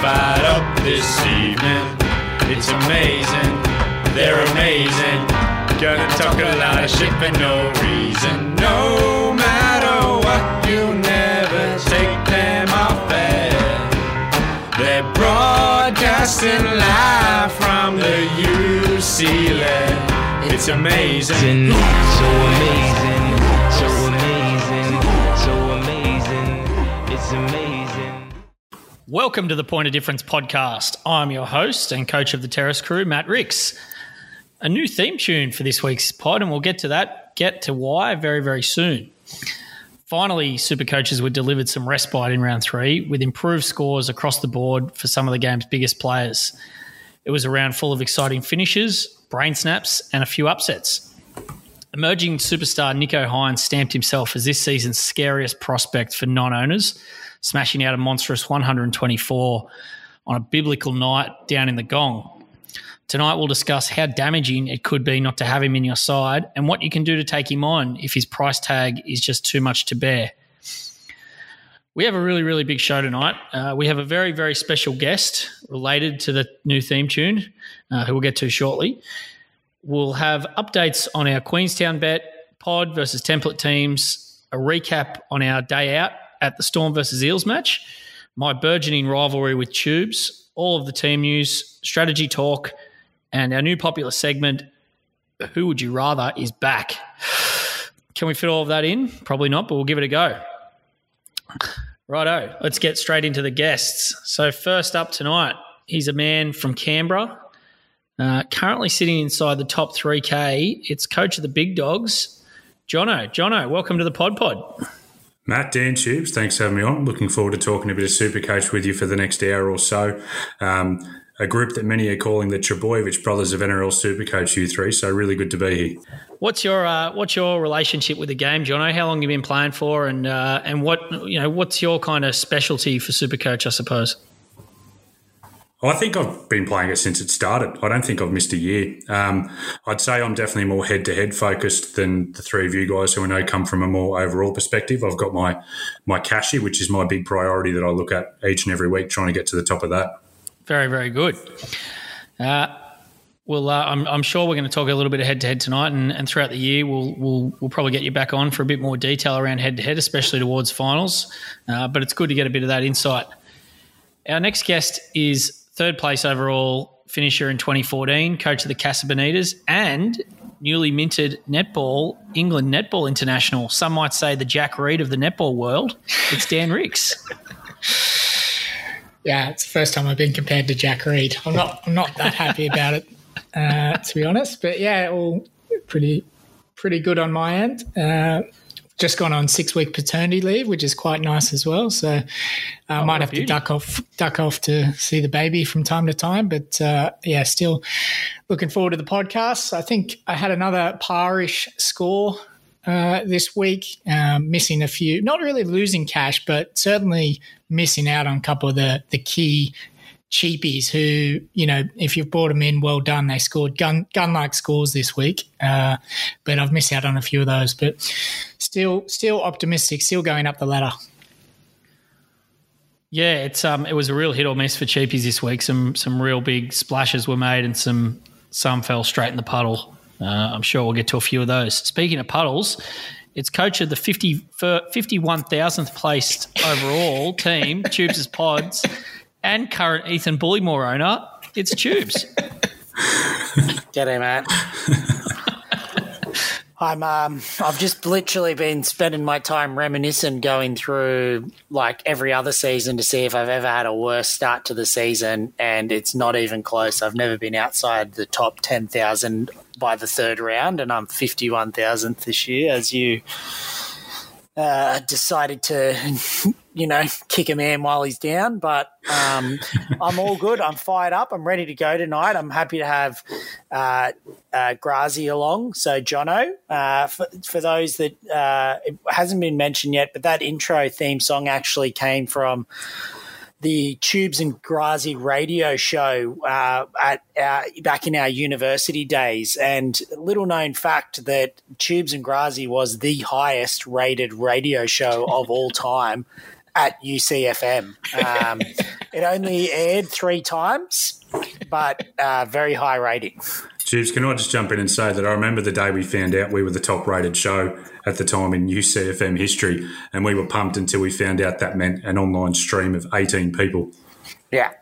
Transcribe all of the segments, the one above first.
fired up this evening. It's amazing, they're amazing. Gonna talk a lot of shit for no reason. No matter what, you never take them off air. They're broadcasting live from the UC lab. It's amazing. So amazing, Welcome to the Point of Difference podcast. I'm your host and coach of the Terrace crew, Matt Ricks. A new theme tune for this week's pod, and we'll get to that, get to why very, very soon. Finally, super coaches were delivered some respite in round three with improved scores across the board for some of the game's biggest players. It was a round full of exciting finishes, brain snaps, and a few upsets. Emerging superstar Nicho Hynes stamped himself as this season's scariest prospect for non owners, smashing out a monstrous 124 on a biblical night down in the gong. Tonight, we'll discuss how damaging it could be not to have him in your side and what you can do to take him on if his price tag is just too much to bear. We have a really, really big show tonight. Uh, we have a very, very special guest related to the new theme tune, uh, who we'll get to shortly. We'll have updates on our Queenstown bet, pod versus template teams, a recap on our day out at the Storm versus Eels match, my burgeoning rivalry with Tubes, all of the team news, strategy talk, and our new popular segment, Who Would You Rather, is back. Can we fit all of that in? Probably not, but we'll give it a go. Righto, let's get straight into the guests. So, first up tonight, he's a man from Canberra, uh, currently sitting inside the top 3K. It's coach of the Big Dogs, Jono. Jono, welcome to the Pod Pod. Matt, Dan Tubes, thanks for having me on. Looking forward to talking a bit of Supercoach with you for the next hour or so. Um, a group that many are calling the Trbojevic brothers of NRL Supercoach U3, so really good to be here. What's your uh, what's your relationship with the game, Jono? How long have you been playing for, and uh, and what you know? What's your kind of specialty for Supercoach? I suppose. I think I've been playing it since it started. I don't think I've missed a year. Um, I'd say I'm definitely more head to head focused than the three of you guys who I know come from a more overall perspective. I've got my my cashy, which is my big priority that I look at each and every week, trying to get to the top of that. Very, very good. Uh, well, uh, I'm, I'm, sure we're going to talk a little bit of head to head tonight, and, and, throughout the year, we'll, we'll we'll probably get you back on for a bit more detail around head to head, especially towards finals. Uh, but it's good to get a bit of that insight. Our next guest is third place overall finisher in 2014, coach of the Casa Bonitas, and newly minted netball England netball international. Some might say the Jack Reed of the netball world. It's Dan Ricks. Yeah, it's the first time I've been compared to Jack Reed. I'm not I'm not that happy about it, uh, to be honest. But yeah, all pretty pretty good on my end. Uh, just gone on six week paternity leave, which is quite nice as well. So I uh, oh, might have beauty. to duck off duck off to see the baby from time to time. But uh, yeah, still looking forward to the podcast. I think I had another parish score uh, this week, um, missing a few, not really losing cash, but certainly missing out on a couple of the, the key cheapies who, you know, if you've brought them in, well done. They scored gun gun like scores this week, uh, but I've missed out on a few of those. But still, still optimistic, still going up the ladder. Yeah, it's um, it was a real hit or miss for cheapies this week. Some some real big splashes were made, and some some fell straight in the puddle. Uh, I'm sure we'll get to a few of those. Speaking of puddles, it's coach of the 50, 51,000th placed overall team, Tubes' Pods, and current Ethan Bullemor owner. It's Tubes. Get G'day, Matt. I'm um I've just literally been spending my time reminiscing going through like every other season to see if I've ever had a worse start to the season and it's not even close. I've never been outside the top 10,000 by the third round and I'm 51,000th this year as you uh, decided to, you know, kick a man while he's down. But um, I'm all good. I'm fired up. I'm ready to go tonight. I'm happy to have uh, uh, Grahsy along. So, Jono, uh, for, for those that uh, it hasn't been mentioned yet, but that intro theme song actually came from the Tubes and Grahsy radio show uh, at our, back in our university days. And little known fact that Tubes and Grahsy was the highest rated radio show of all time. At UCFM. Um, it only aired three times, but uh, very high rating. Tubes, can I just jump in and say that I remember the day we found out we were the top rated show at the time in UCFM history, and we were pumped until we found out that meant an online stream of 18 people. Yeah,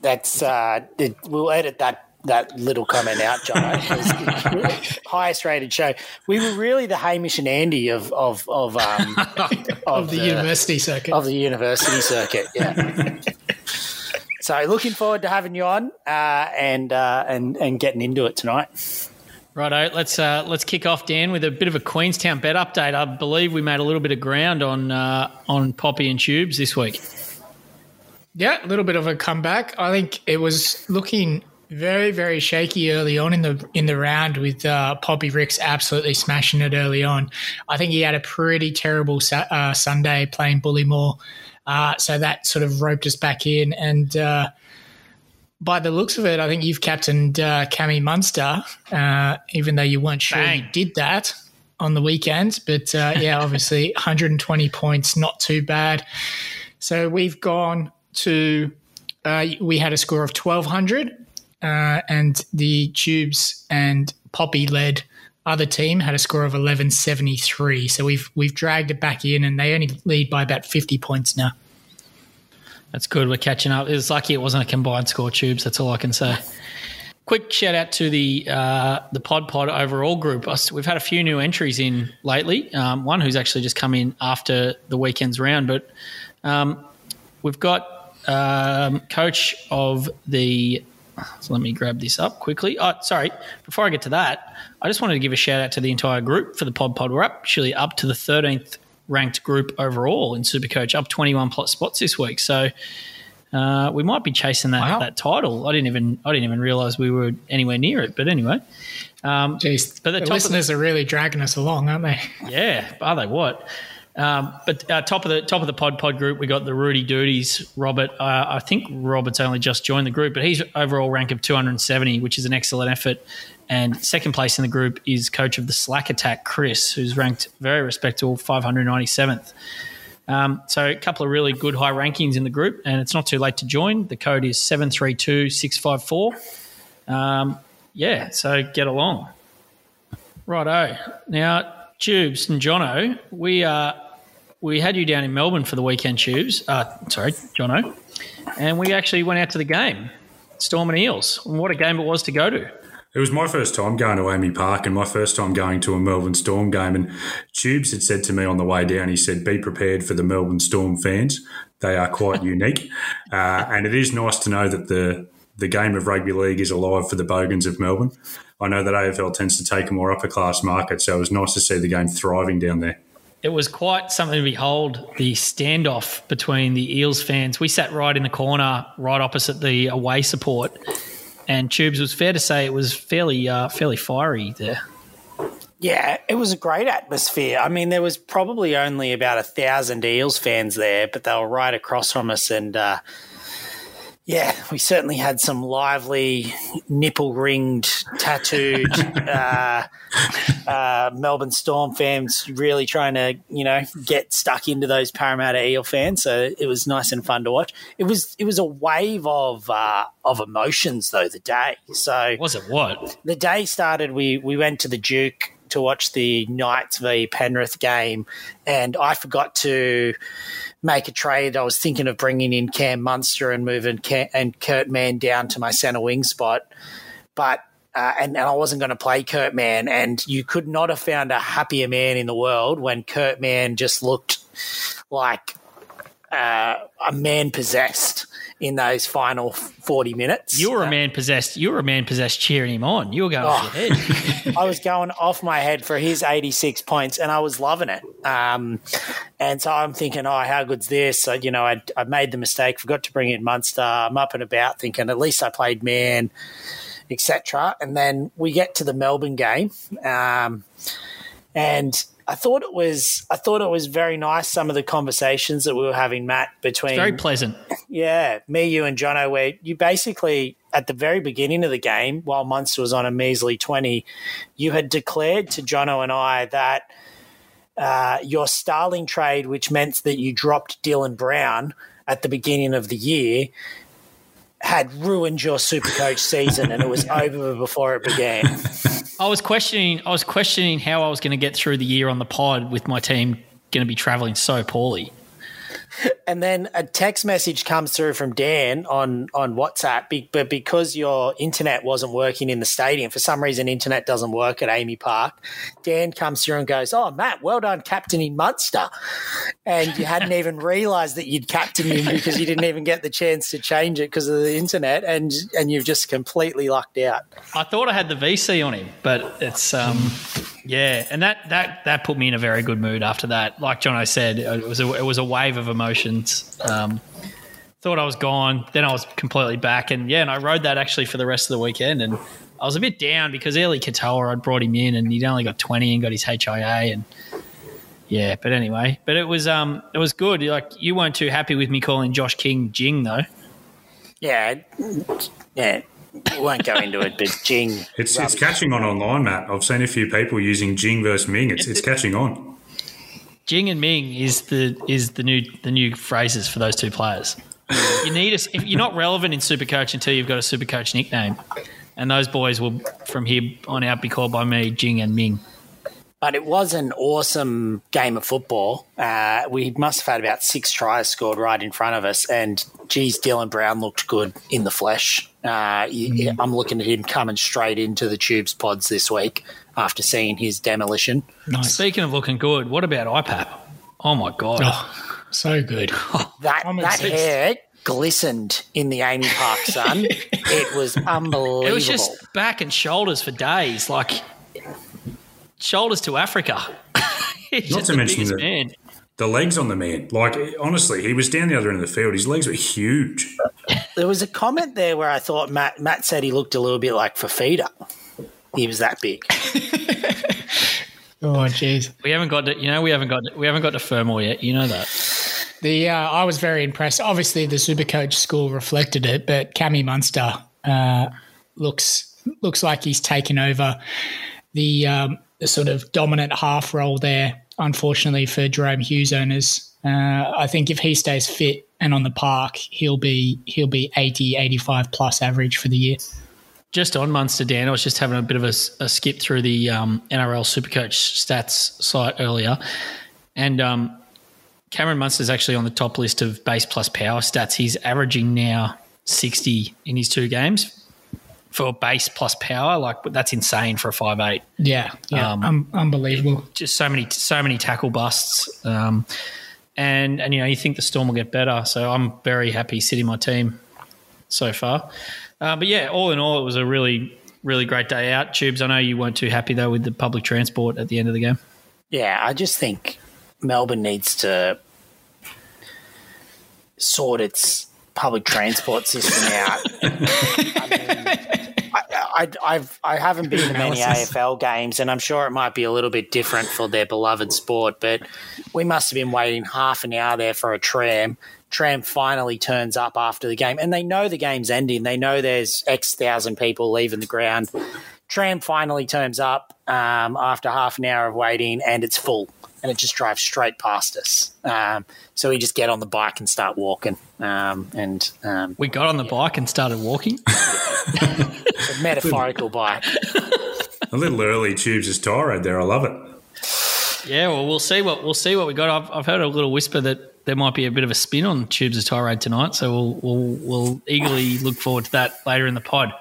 that's uh, it, we'll edit that that little comment out, John. highest rated show. We were really the Hamish and Andy of of of um, of, of the, university circuit. of the university circuit. Yeah. so looking forward to having you on uh, and uh, and and getting into it tonight. Righto, let's uh, let's kick off, Dan, with a bit of a Queenstown bet update. I believe we made a little bit of ground on uh, on Poppy and Tubes this week. Yeah, a little bit of a comeback. I think it was looking very, very shaky early on in the in the round with uh, Poppy Ricks absolutely smashing it early on. I think he had a pretty terrible sa- uh, Sunday playing Bullemor, uh, so that sort of roped us back in. And uh, by the looks of it, I think you've captained uh, Cammy Munster, uh, even though you weren't sure Bang. you did that on the weekend. But uh, yeah, obviously 120 points, not too bad. So we've gone to uh, we had a score of 1200 uh, and the tubes and poppy led other team had a score of 1173 so we've we've dragged it back in and they only lead by about 50 points now That's good. We're catching up. It was lucky it wasn't a combined score, Tubes. That's all I can say. Quick shout out to the uh, the Pod Pod overall group. We've had a few new entries in lately. Um, one who's actually just come in after the weekend's round, but um, we've got um, coach of the. So let me grab this up quickly. Oh, sorry. Before I get to that, I just wanted to give a shout out to the entire group for the Pod Pod. We're actually up to the 13th ranked group overall in Supercoach, up 21 plus spots this week. So uh, we might be chasing that Wow. that title. I didn't even I didn't even realize we were anywhere near it. But anyway, um, Jeez, But the the, of the- listeners are really dragging us along aren't they yeah, are they what? Um, but uh, top of the top of the pod pod group, we got the Rudy Duties. Robert, uh, I think Robert's only just joined the group, but he's overall rank of 270, which is an excellent effort. And second place in the group is coach of the Slack Attack, Chris, who's ranked very respectable, 597th. Um, so a couple of really good high rankings in the group, and it's not too late to join. The code is seven three two six five four. Um, yeah, so get along. Righto. Now, Tubes and Jono, we uh, we had you down in Melbourne for the weekend, Tubes. Uh, sorry, Jono, and we actually went out to the game, Storm and Eels. And what a game it was to go to. It was my first time going to AAMI Park and my first time going to a Melbourne Storm game. And Tubes had said to me on the way down, he said, be prepared for the Melbourne Storm fans. They are quite unique. Uh, and it is nice to know that the, the game of rugby league is alive for the Bogans of Melbourne. I know that AFL tends to take a more upper class market, so it was nice to see the game thriving down there. It was quite something to behold the standoff between the Eels fans. We sat right in the corner, right opposite the away support, and Tubes was fair to say it was fairly uh, fairly fiery there. Yeah, it was a great atmosphere. I mean, there was probably only about a thousand Eels fans there, but they were right across from us, and uh, yeah, we certainly had some lively, nipple ringed, tattooed uh, uh, Melbourne Storm fans really trying to, you know, get stuck into those Parramatta Eel fans. So it was nice and fun to watch. It was it was a wave of uh, of emotions though the day. So Was it what? the day started, we we went to the Duke to watch the Knights v Penrith game, and I forgot to make a trade. I was thinking of bringing in Cam Munster and moving Cam, and Kurt Mann down to my centre wing spot, but. Uh, and, and I wasn't going to play Kurt Mann, and you could not have found a happier man in the world when Kurt Mann just looked like uh, a man possessed in those final forty minutes. You were a man possessed. You were a man possessed cheering him on. You were going Oh. off your head. I was going off my head for his 86 points and I was loving it. Um, and so I'm thinking, oh, how good's this? So, you know, I, I made the mistake, forgot to bring in Munster. I'm up and about thinking, at least I played man, etc. And then we get to the Melbourne game. Um, and I thought it was, I thought it was very nice. Some of the conversations that we were having, Matt, between Very pleasant. yeah, me, you, and Jono, where you basically at the very beginning of the game, while Munster was on a measly twenty, you had declared to Jono and I that uh, your Starling trade, which meant that you dropped Dylan Brown at the beginning of the year, had ruined your Supercoach season, and it was over before it began. I was questioning. I was questioning how I was going to get through the year on the pod with my team going to be traveling so poorly. And then a text message comes through from Dan on on WhatsApp, but because your internet wasn't working in the stadium, for some reason, internet doesn't work at AAMI Park. Dan comes through and goes, "Oh, Matt, well done, captaining Munster," and you hadn't even realised that you'd captained him because you didn't even get the chance to change it because of the internet, and and you've just completely lucked out. I thought I had the VC on him, but it's um, yeah, and that that that put me in a very good mood after that. Like John, I said, it was a, it was a wave of emotions. Um, thought I was gone, then I was completely back, and yeah, and I rode that actually for the rest of the weekend, and I was a bit down because Eli Katoa, I'd brought him in, and he'd only got twenty and got his HIA, and yeah, but anyway, but it was um, it was good. Like you weren't too happy with me calling Josh King Jing though. Yeah, yeah. We won't go into it, but Jing. It's it's catching on online, Matt. I've seen a few people using Jing versus Ming. It's it's catching on. Jing and Ming is the is the new the new phrases for those two players. You need us if you're not relevant in Supercoach until you've got a Supercoach nickname, and those boys will from here on out be called by me Jing and Ming. But it was an awesome game of football. Uh, we must have had about six tries scored right in front of us, and geez, Dylan Brown looked good in the flesh. Uh, y- I'm looking at him coming straight into the Tubes pods this week after seeing his demolition. Nice. Speaking of looking good, what about IPAP? Oh my god! Oh, so good. Oh, that I'm that obsessed. hair glistened in the AAMI Park sun. it was unbelievable. It was just back and shoulders for days, like shoulders to Africa. Not to mention the- man. The legs on the man, like honestly, he was down the other end of the field. His legs were huge. there was a comment there where I thought Matt Matt said he looked a little bit like Fifita. He was that big. Oh, jeez. We haven't got to, you know, we haven't got to, we haven't got to Fermor yet. You know that. The uh, I was very impressed. Obviously, the Supercoach school reflected it, but Cammy Munster uh, looks looks like he's taken over the, um, the sort of dominant half role there. Unfortunately for Jahrome Hughes owners, uh, I think if he stays fit and on the park, he'll be he'll be 80, 85 plus average for the year. Just on Munster, Dan, I was just having a bit of a, a skip through the um, NRL Supercoach stats site earlier, and um, Cameron Munster's actually on the top list of base plus power stats. He's averaging now sixty in his two games for base plus power. Like that's insane for a five eight. Yeah, yeah, Um, um, unbelievable. Just so many, so many tackle busts. Um, and and you know you think the Storm will get better, so I'm very happy sitting my team so far. Uh, but yeah, all in all, it was a really, really great day out. Tubes, I know you weren't too happy though with the public transport at the end of the game. Yeah, I just think Melbourne needs to sort its public transport system out. I mean, I, I, I've I haven't been to many AFL games, and I'm sure it might be a little bit different for their beloved sport. But we must have been waiting half an hour there for a tram. Tram finally turns up after the game, and they know the game's ending. They know there's X thousand people leaving the ground. Tram finally turns up um, after half an hour of waiting, and it's full, and it just drives straight past us. Um, so we just get on the bike and start walking, um, and um, We got on the bike and started walking. a metaphorical bike. A little early, Tubes' tirade there. I love it. yeah, well, we'll see what we'll see what we got. I've, I've heard a little whisper that there might be a bit of a spin on Tubes' of tirade tonight, so we'll we'll, we'll eagerly look forward to that later in the pod.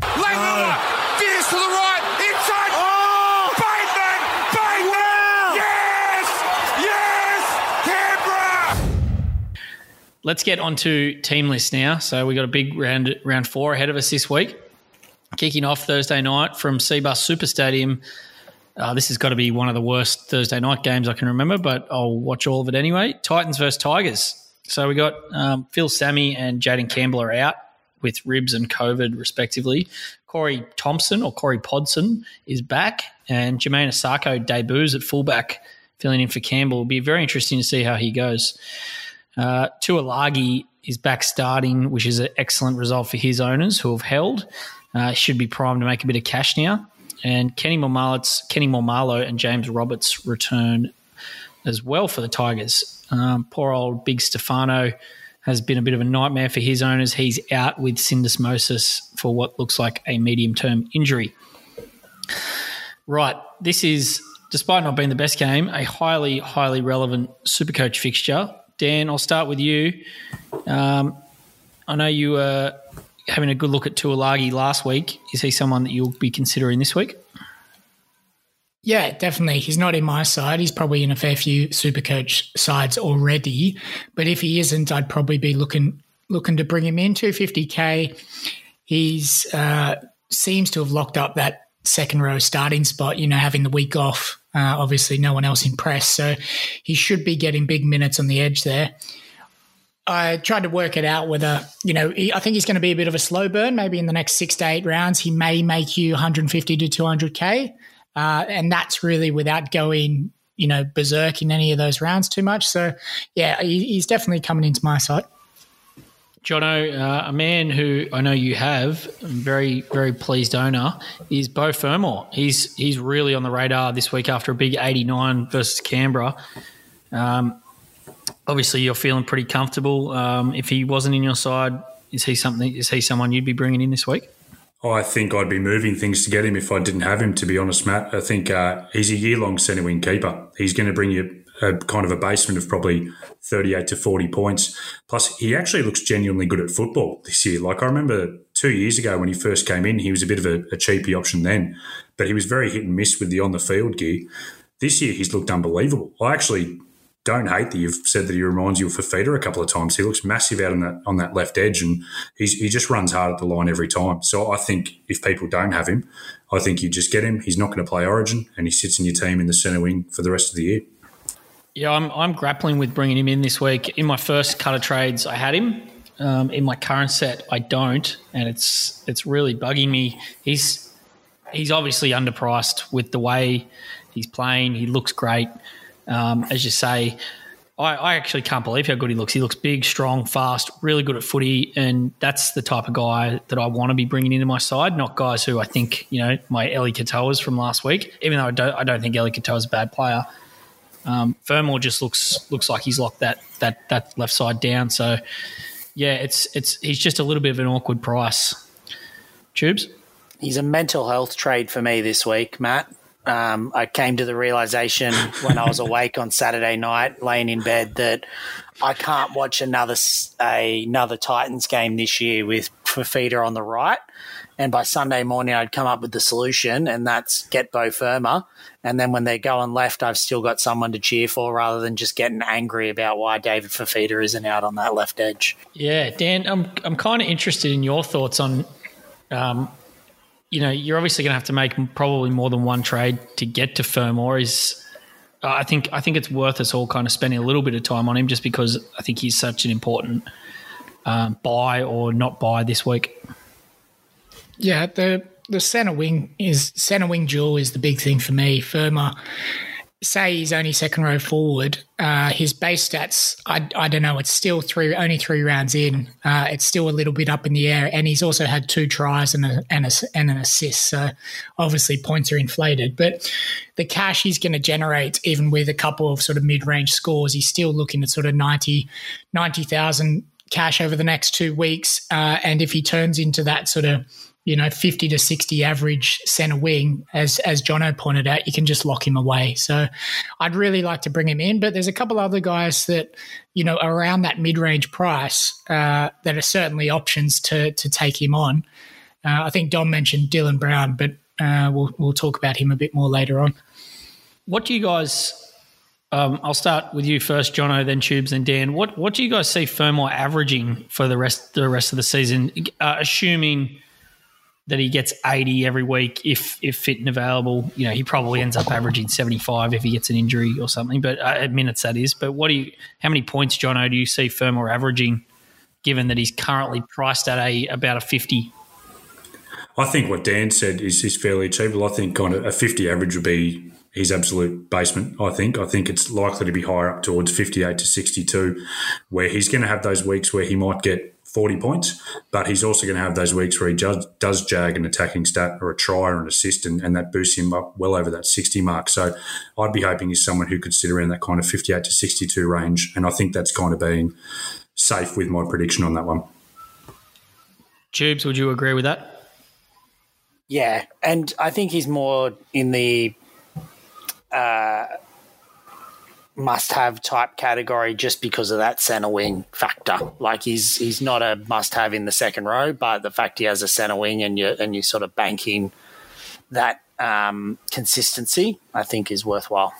Langmuller, oh. Fierce to the right, inside. Oh! Bateman! Bateman! Yes! Yes! Canberra! Let's get on to team list now. So we got a big round round four ahead of us this week. Kicking off Thursday night from Cbus Super Stadium. Uh, this has got to be one of the worst Thursday night games I can remember, but I'll watch all of it anyway. Titans versus Tigers. So we got um, Phil Sami and Jayden Campbell are out with ribs and COVID, respectively. Corey Thompson or Corey Podson is back, and Jamayne Isaako debuts at fullback, filling in for Campbell. It'll be very interesting to see how he goes. Uh, Tuilagi is back starting, which is an excellent result for his owners who have held. Uh, should be primed to make a bit of cash now. And Kenny Mormallets, Kenny Maumalo and James Roberts return as well for the Tigers. Um, poor old Big Stefano has been a bit of a nightmare for his owners. He's out with syndesmosis for what looks like a medium term injury. Right, this is, despite not being the best game, a highly, highly relevant Supercoach fixture. Dan, I'll start with you. Um, I know you were having a good look at Tuilagi last week. Is he someone that you'll be considering this week? Yeah, definitely. He's not in my side. He's probably in a fair few Supercoach sides already. But if he isn't, I'd probably be looking looking to bring him in. 250k. He's uh, seems to have locked up that second row starting spot. You know, having the week off. Uh, obviously, no one else impressed, so he should be getting big minutes on the edge there. I tried to work it out whether, you know, I think he's going to be a bit of a slow burn. Maybe in the next six to eight rounds, he may make you 150 to 200K. Uh, and that's really without going, you know, berserk in any of those rounds too much. So, yeah, he, he's definitely coming into my side. Jono, uh, a man who I know you have, very very pleased owner, is Beau Fermor. He's he's really on the radar this week after a big 89 versus Canberra. Um, obviously, you're feeling pretty comfortable. Um, if he wasn't in your side, is he something? Is he someone you'd be bringing in this week? I think I'd be moving things to get him if I didn't have him. To be honest, Matt, I think uh, he's a year-long centre wing keeper. He's going to bring you a kind of a basement of probably 38 to 40 points. Plus, he actually looks genuinely good at football this year. Like I remember two years ago when he first came in, he was a bit of a, a cheapy option then, but he was very hit and miss with the on the field gear. This year, he's looked unbelievable. I actually don't hate that you've said that he reminds you of Fifita a couple of times. He looks massive out on that on that left edge, and he just runs hard at the line every time. So I think if people don't have him, I think you just get him. He's not going to play Origin, and he sits in your team in the centre wing for the rest of the year. Yeah, I'm, I'm grappling with bringing him in this week. In my first cut of trades, I had him. Um, in my current set, I don't, and it's it's really bugging me. He's he's obviously underpriced with the way he's playing. He looks great, um, as you say. I, I actually can't believe how good he looks. He looks big, strong, fast, really good at footy, and that's the type of guy that I want to be bringing into my side. Not guys who I think you know my Eli Katoa's from last week. Even though I don't, I don't think Eli Katoa's a bad player. Um, Fermor just looks looks like he's locked that that that left side down. So yeah, it's it's he's just a little bit of an awkward price. Tubes. He's a mental health trade for me this week, Matt. Um, I came to the realization when I was awake on Saturday night, laying in bed, that I can't watch another another Titans game this year with Fifita on the right. And by Sunday morning, I'd come up with the solution, and that's get Beau Fermor. And then when they're going left, I've still got someone to cheer for rather than just getting angry about why David Fifita isn't out on that left edge. Yeah, Dan, I'm I'm kind of interested in your thoughts on. Um, you know, you're obviously going to have to make probably more than one trade to get to Fermor. Is uh, I think I think it's worth us all kind of spending a little bit of time on him just because I think he's such an important um, buy or not buy this week. Yeah, the the centre wing is centre wing dual is the big thing for me. Fermor, say he's only second row forward. Uh, his base stats, I, I don't know. It's still three, only three rounds in. Uh, it's still a little bit up in the air, and he's also had two tries and a, and, a, and an assist. So obviously points are inflated, but the cash he's going to generate, even with a couple of sort of mid range scores, he's still looking at sort of 90 90,000 cash over the next two weeks. Uh, and if he turns into that sort of you know, 50 to 60 average centre wing, as as Jono pointed out, you can just lock him away. So I'd really like to bring him in, but there's a couple other guys that, you know, around that mid range price uh, that are certainly options to to take him on. Uh, I think Dom mentioned Dylan Brown, but uh, we'll we'll talk about him a bit more later on. What do you guys? Um, I'll start with you first, Jono, then Tubes, and Dan. What what do you guys see Fermor averaging for the rest the rest of the season, uh, assuming that he gets 80 every week if if fit and available. You know, he probably ends up averaging 75 if he gets an injury or something, but uh, minutes that is. But what do you? How many points, Jono, do you see Fermor averaging, given that he's currently priced at a about a 50? I think what Dan said is, is fairly achievable. I think kind of a 50 average would be his absolute basement. I think. I think it's likely to be higher up towards 58 to 62, where he's going to have those weeks where he might get 40 points, but he's also going to have those weeks where he does, does jag an attacking stat or a try or an assist, and, and that boosts him up well over that 60 mark. So I'd be hoping he's someone who could sit around that kind of 58 to 62 range. And I think that's kind of been safe with my prediction on that one. Tubes, would you agree with that? Yeah, and I think he's more in the uh, must-have type category just because of that centre wing factor. Like he's he's not a must-have in the second row, but the fact he has a centre wing and you and you sort of banking that um, consistency, I think, is worthwhile.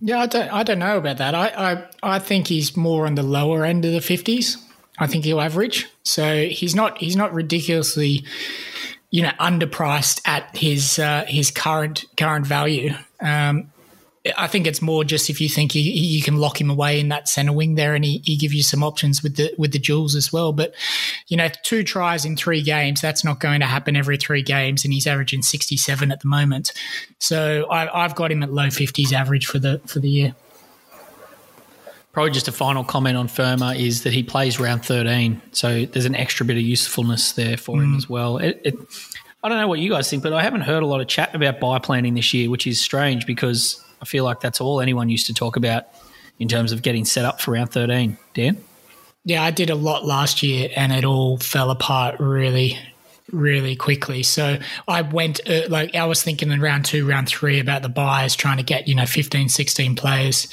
Yeah, I don't I don't know about that. I, I I think he's more on the lower end of the fifties. I think he'll average. So he's not he's not ridiculously, you know, underpriced at his uh, his current current value. Um, I think it's more just if you think you, you can lock him away in that centre wing there, and he, he give you some options with the with the jewels as well. But you know, two tries in three games that's not going to happen every three games, and he's averaging sixty seven at the moment. So I, I've got him at low fifties average for the for the year. Probably just a final comment on Fermor is that he plays round 13. So there's an extra bit of usefulness there for him mm. as well. It, it, I don't know what you guys think, but I haven't heard a lot of chat about bye planning this year, which is strange because I feel like that's all anyone used to talk about in terms of getting set up for round 13. Dan? Yeah, I did a lot last year and it all fell apart really, really quickly. So I went, uh, like, I was thinking in round two, round three about the buyers trying to get, you know, 15, 16 players.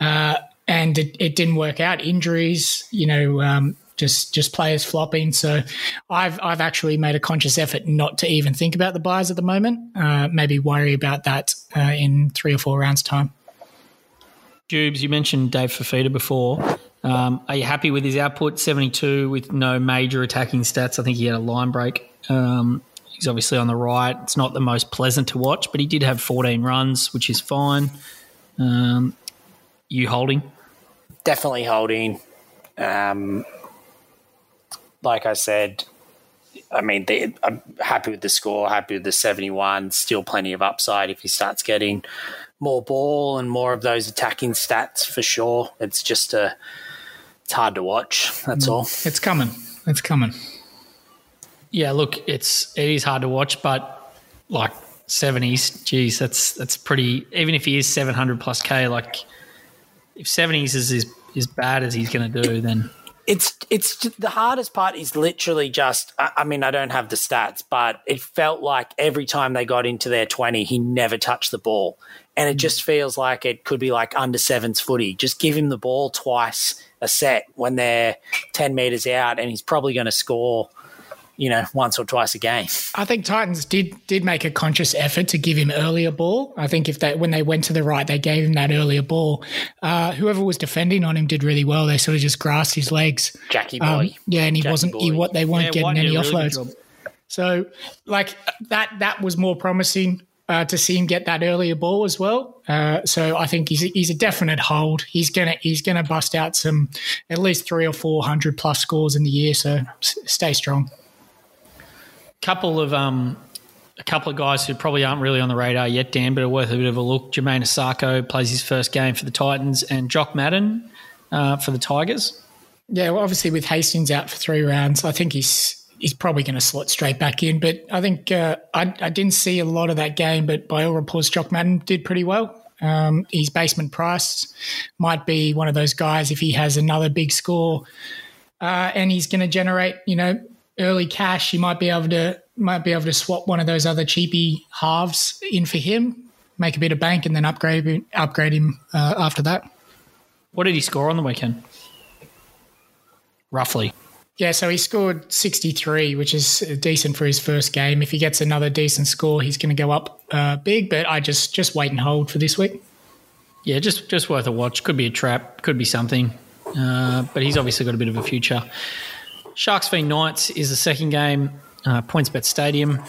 Uh, and it, it didn't work out. Injuries, you know, um, just just players flopping. So I've I've actually made a conscious effort not to even think about the byes at the moment. Uh, maybe worry about that uh, in three or four rounds time. Jubes, you mentioned Dave Fifita before. Um, are you happy with his output? 72 with no major attacking stats. I think he had a line break. Um, he's obviously on the right. It's not the most pleasant to watch, but he did have 14 runs, which is fine. Um, you holding? Definitely holding. Um, like I said, I mean, they, I'm happy with the score, happy with the 71. Still plenty of upside if he starts getting more ball and more of those attacking stats for sure. It's just a, it's hard to watch. That's mm. all. It's coming. It's coming. Yeah, look, it's it is hard to watch, but like seventies, geez, that's that's pretty. Even if he is seven hundred plus k, like if seventies is as, as bad as he's going to do, then it's it's the hardest part is literally just I, I mean I don't have the stats but it felt like every time they got into their 20 he never touched the ball. And it mm. just feels like it could be like under sevens footy. Just give him the ball twice a set when they're 10 meters out and he's probably going to score you know once or twice a game I think Titans did did make a conscious effort to give him earlier ball. I think if they when they went to the right, they gave him that earlier ball. Uh, whoever was defending on him did really well. They sort of just grasped his legs. Jackie boy Um, yeah, and he Jackie wasn't. He what they weren't Yeah, getting any a really offloads. So, like that, that was more promising uh, to see him get that earlier ball as well. Uh, so, I think he's a, he's a definite hold. He's gonna he's gonna bust out some at least three or four hundred plus scores in the year. So, s- stay strong. Couple of um, a couple of guys who probably aren't really on the radar yet, Dan, but are worth a bit of a look. Jamayne Isaako plays his first game for the Titans, and Jock Madden uh, for the Tigers. Yeah, well, obviously with Hastings out for three rounds, I think he's he's probably going to slot straight back in. But I think uh, I, I didn't see a lot of that game, but by all reports, Jock Madden did pretty well. Um, his basement price might be one of those guys if he has another big score uh, and he's going to generate, you know, early cash. You might be able to might be able to swap one of those other cheapy halves in for him, make a bit of bank, and then upgrade upgrade him uh, after that. What did he score on the weekend? Roughly. Yeah, so he scored 63, which is decent for his first game. If he gets another decent score, he's going to go up uh, big. But I just just wait and hold for this week. Yeah, just just worth a watch. Could be a trap, could be something. Uh, but he's obviously got a bit of a future. Sharks v Knights is the second game, uh, PointsBet Stadium.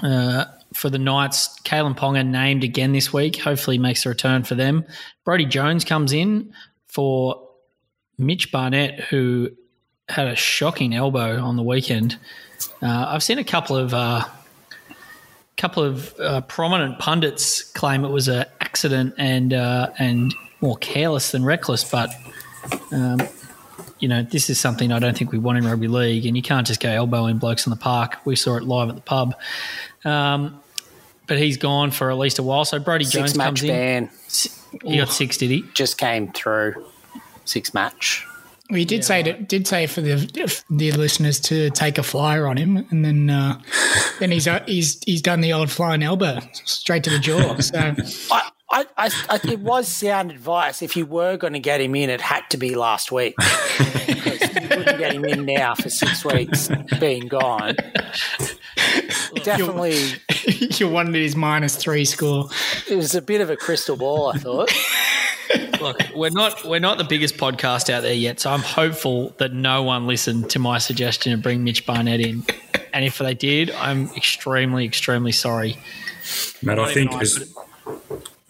Uh, for the Knights, Kalyn Ponga named again this week. Hopefully, makes a return for them. Brodie Jones comes in for Mitch Barnett, who had a shocking elbow on the weekend. Uh, I've seen a couple of uh, couple of uh, prominent pundits claim it was an accident and uh, and more careless than reckless, but um, you know, this is something I don't think we want in rugby league, and you can't just go elbowing blokes in the park. We saw it live at the pub. Um, but he's gone for at least a while. So Brodie Jones Six match comes in. He got six, did he? just came through. Six match. We did say to, did say for the the listeners to take a flyer on him, and then uh, then he's uh, he's he's done the old flying elbow straight to the jaw. So I, I, I, I, it was sound advice. If you were going to get him in, it had to be last week. You wouldn't get him in now for six weeks being gone. Definitely, you wanted his minus three score. it was a bit of a crystal ball. I thought. Look, we're not we're not the biggest podcast out there yet, so I'm hopeful that no one listened to my suggestion to bring Mitch Barnett in. And if they did, I'm extremely, extremely sorry. Matt, I think I, as,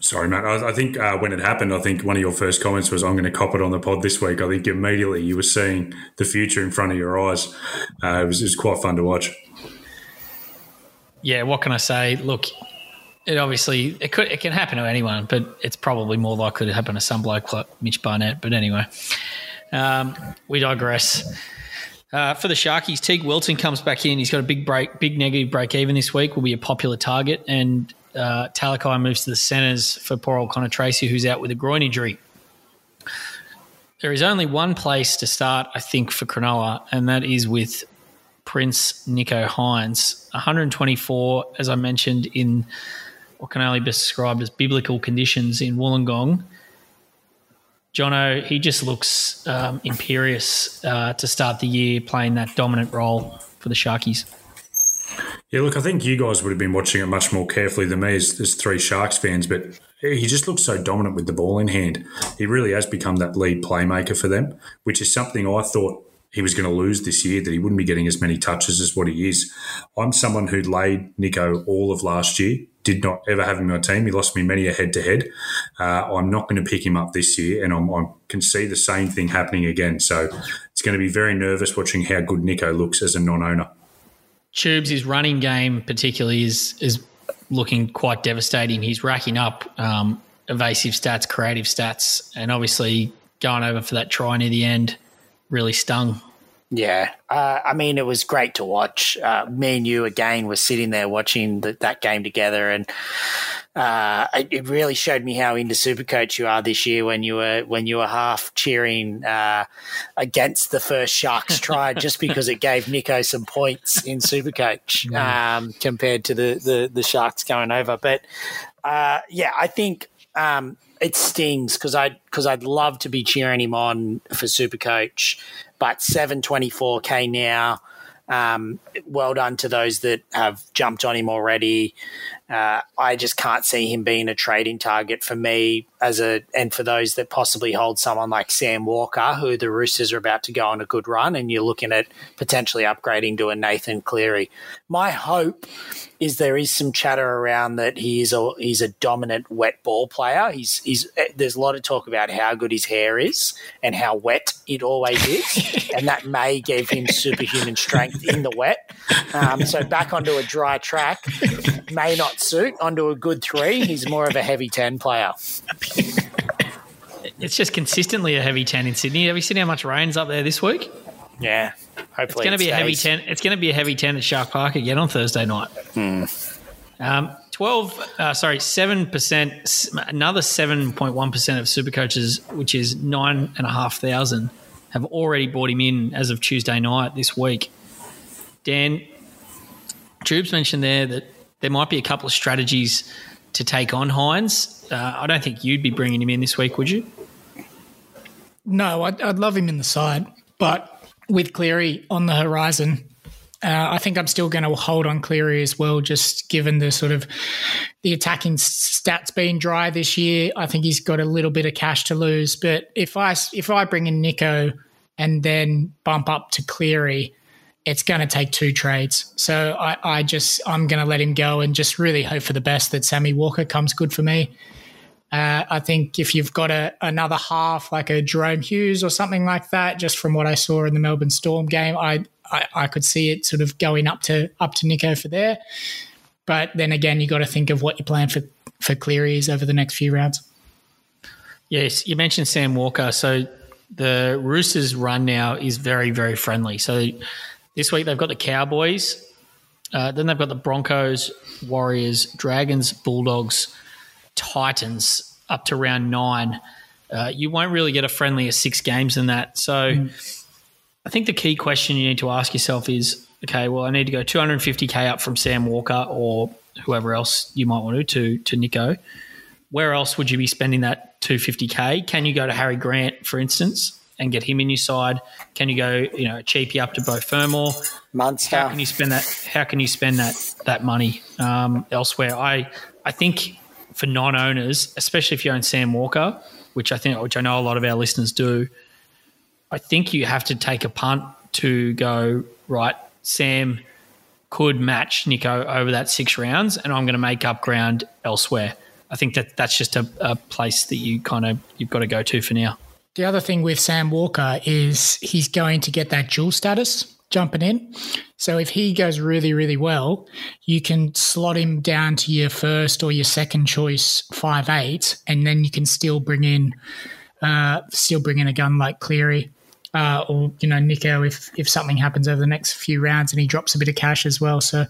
sorry, Matt. I, I think uh, when it happened, I think one of your first comments was, "I'm going to cop it on the pod this week." I think immediately you were seeing the future in front of your eyes. Uh, it was it was quite fun to watch. Yeah, what can I say? Look, it obviously it could it can happen to anyone, but it's probably more likely to happen to some bloke like Mitch Barnett. But anyway, um, we digress. Uh, for the Sharkies, Teig Wilton comes back in. He's got a big break, big negative break even this week. Will be a popular target, and uh, Talakai moves to the centres for poor old Connor Tracey, who's out with a groin injury. There is only one place to start, I think, for Cronulla, and that is with Prince Nicho Hynes. 124, as I mentioned, in what can only be described as biblical conditions in Wollongong. Jono, he just looks um, imperious uh, to start the year playing that dominant role for the Sharkies. Yeah, look, I think you guys would have been watching it much more carefully than me as, as three Sharks fans, but he just looks so dominant with the ball in hand. He really has become that lead playmaker for them, which is something I thought he was going to lose this year, that he wouldn't be getting as many touches as what he is. I'm someone who laid Nicho all of last year, did not ever have him on my team. He lost me many a head to head. I'm not going to pick him up this year, and I'm, I can see the same thing happening again. So it's going to be very nervous watching how good Nicho looks as a non owner. Tubes, his running game particularly is is looking quite devastating. He's racking up um, evasive stats, creative stats, and obviously going over for that try near the end really stung. Yeah, uh, I mean, it was great to watch. Uh, me and you again were sitting there watching the, that game together, and uh, it, it really showed me how into Supercoach you are this year when you were when you were half cheering uh, against the first Sharks try just because it gave Nicho some points in Supercoach um, compared to the, the the Sharks going over. But uh, yeah, I think. Um, it stings because I because I'd love to be cheering him on for Supercoach, but seven twenty four k now. Um, well done to those that have jumped on him already. Uh, I just can't see him being a trading target for me as a and for those that possibly hold someone like Sam Walker, who the Roosters are about to go on a good run, and you're looking at potentially upgrading to a Nathan Cleary. My hope is there is some chatter around that he is a he's a dominant wet ball player. He's he's there's a lot of talk about how good his hair is and how wet it always is, and that may give him superhuman strength in the wet. Um, so back onto a dry track may not suit. Onto a good three, he's more of a heavy ten player. It's just consistently a heavy ten in Sydney. Have you seen how much rain's up there this week? Yeah, Hopefully It's going to be a heavy ten. It's going to be a heavy ten at Shark Park again on Thursday night. Um, Twelve, uh, sorry, seven percent. Another seven point one percent of super coaches, which is nine and a half thousand, have already bought him in as of Tuesday night this week. Dan, Tubes mentioned there that there might be a couple of strategies to take on Hynes. Uh, I don't think you'd be bringing him in this week, would you? No, I'd, I'd love him in the side, but with Cleary on the horizon, uh, I think I'm still going to hold on Cleary as well, just given the sort of the attacking stats being dry this year. I think he's got a little bit of cash to lose. But if I if I bring in Nicho and then bump up to Cleary, it's going to take two trades. So I, I just I'm going to let him go and just really hope for the best that Sammy Walker comes good for me. Uh, I think if you've got a, another half like a Jahrome Hughes or something like that, just from what I saw in the Melbourne Storm game, I, I, I could see it sort of going up to up to Nicho for there. But then again, you got to think of what your plan for for Cleary is over the next few rounds. Yes, you mentioned Sam Walker. So the Roosters' run now is very, very friendly. So this week they've got the Cowboys, uh, then they've got the Broncos, Warriors, Dragons, Bulldogs, Titans up to round nine. Uh, you won't really get a friendlier six games than that. So I think the key question you need to ask yourself is okay, well, I need to go 250K up from Sam Walker or whoever else you might want to to, to Nico. Where else would you be spending that 250K? Can you go to Harry Grant, for instance, and get him in your side? Can you go, you know, cheapy up to Beau Fermor? Munster. How can you spend that? How can you spend that that money um, elsewhere? I I think for non-owners, especially if you own Sam Walker, which I think, which I know a lot of our listeners do, I think you have to take a punt to go right. Sam could match Nicho over that six rounds, and I'm going to make up ground elsewhere. I think that that's just a, a place that you kind of you've got to go to for now. The other thing with Sam Walker is he's going to get that dual status jumping in. So if he goes really, really well, you can slot him down to your first or your second choice five eight, and then you can still bring in uh, still bring in a gun like Cleary. Uh, or you know Nicho if if something happens over the next few rounds and he drops a bit of cash as well. So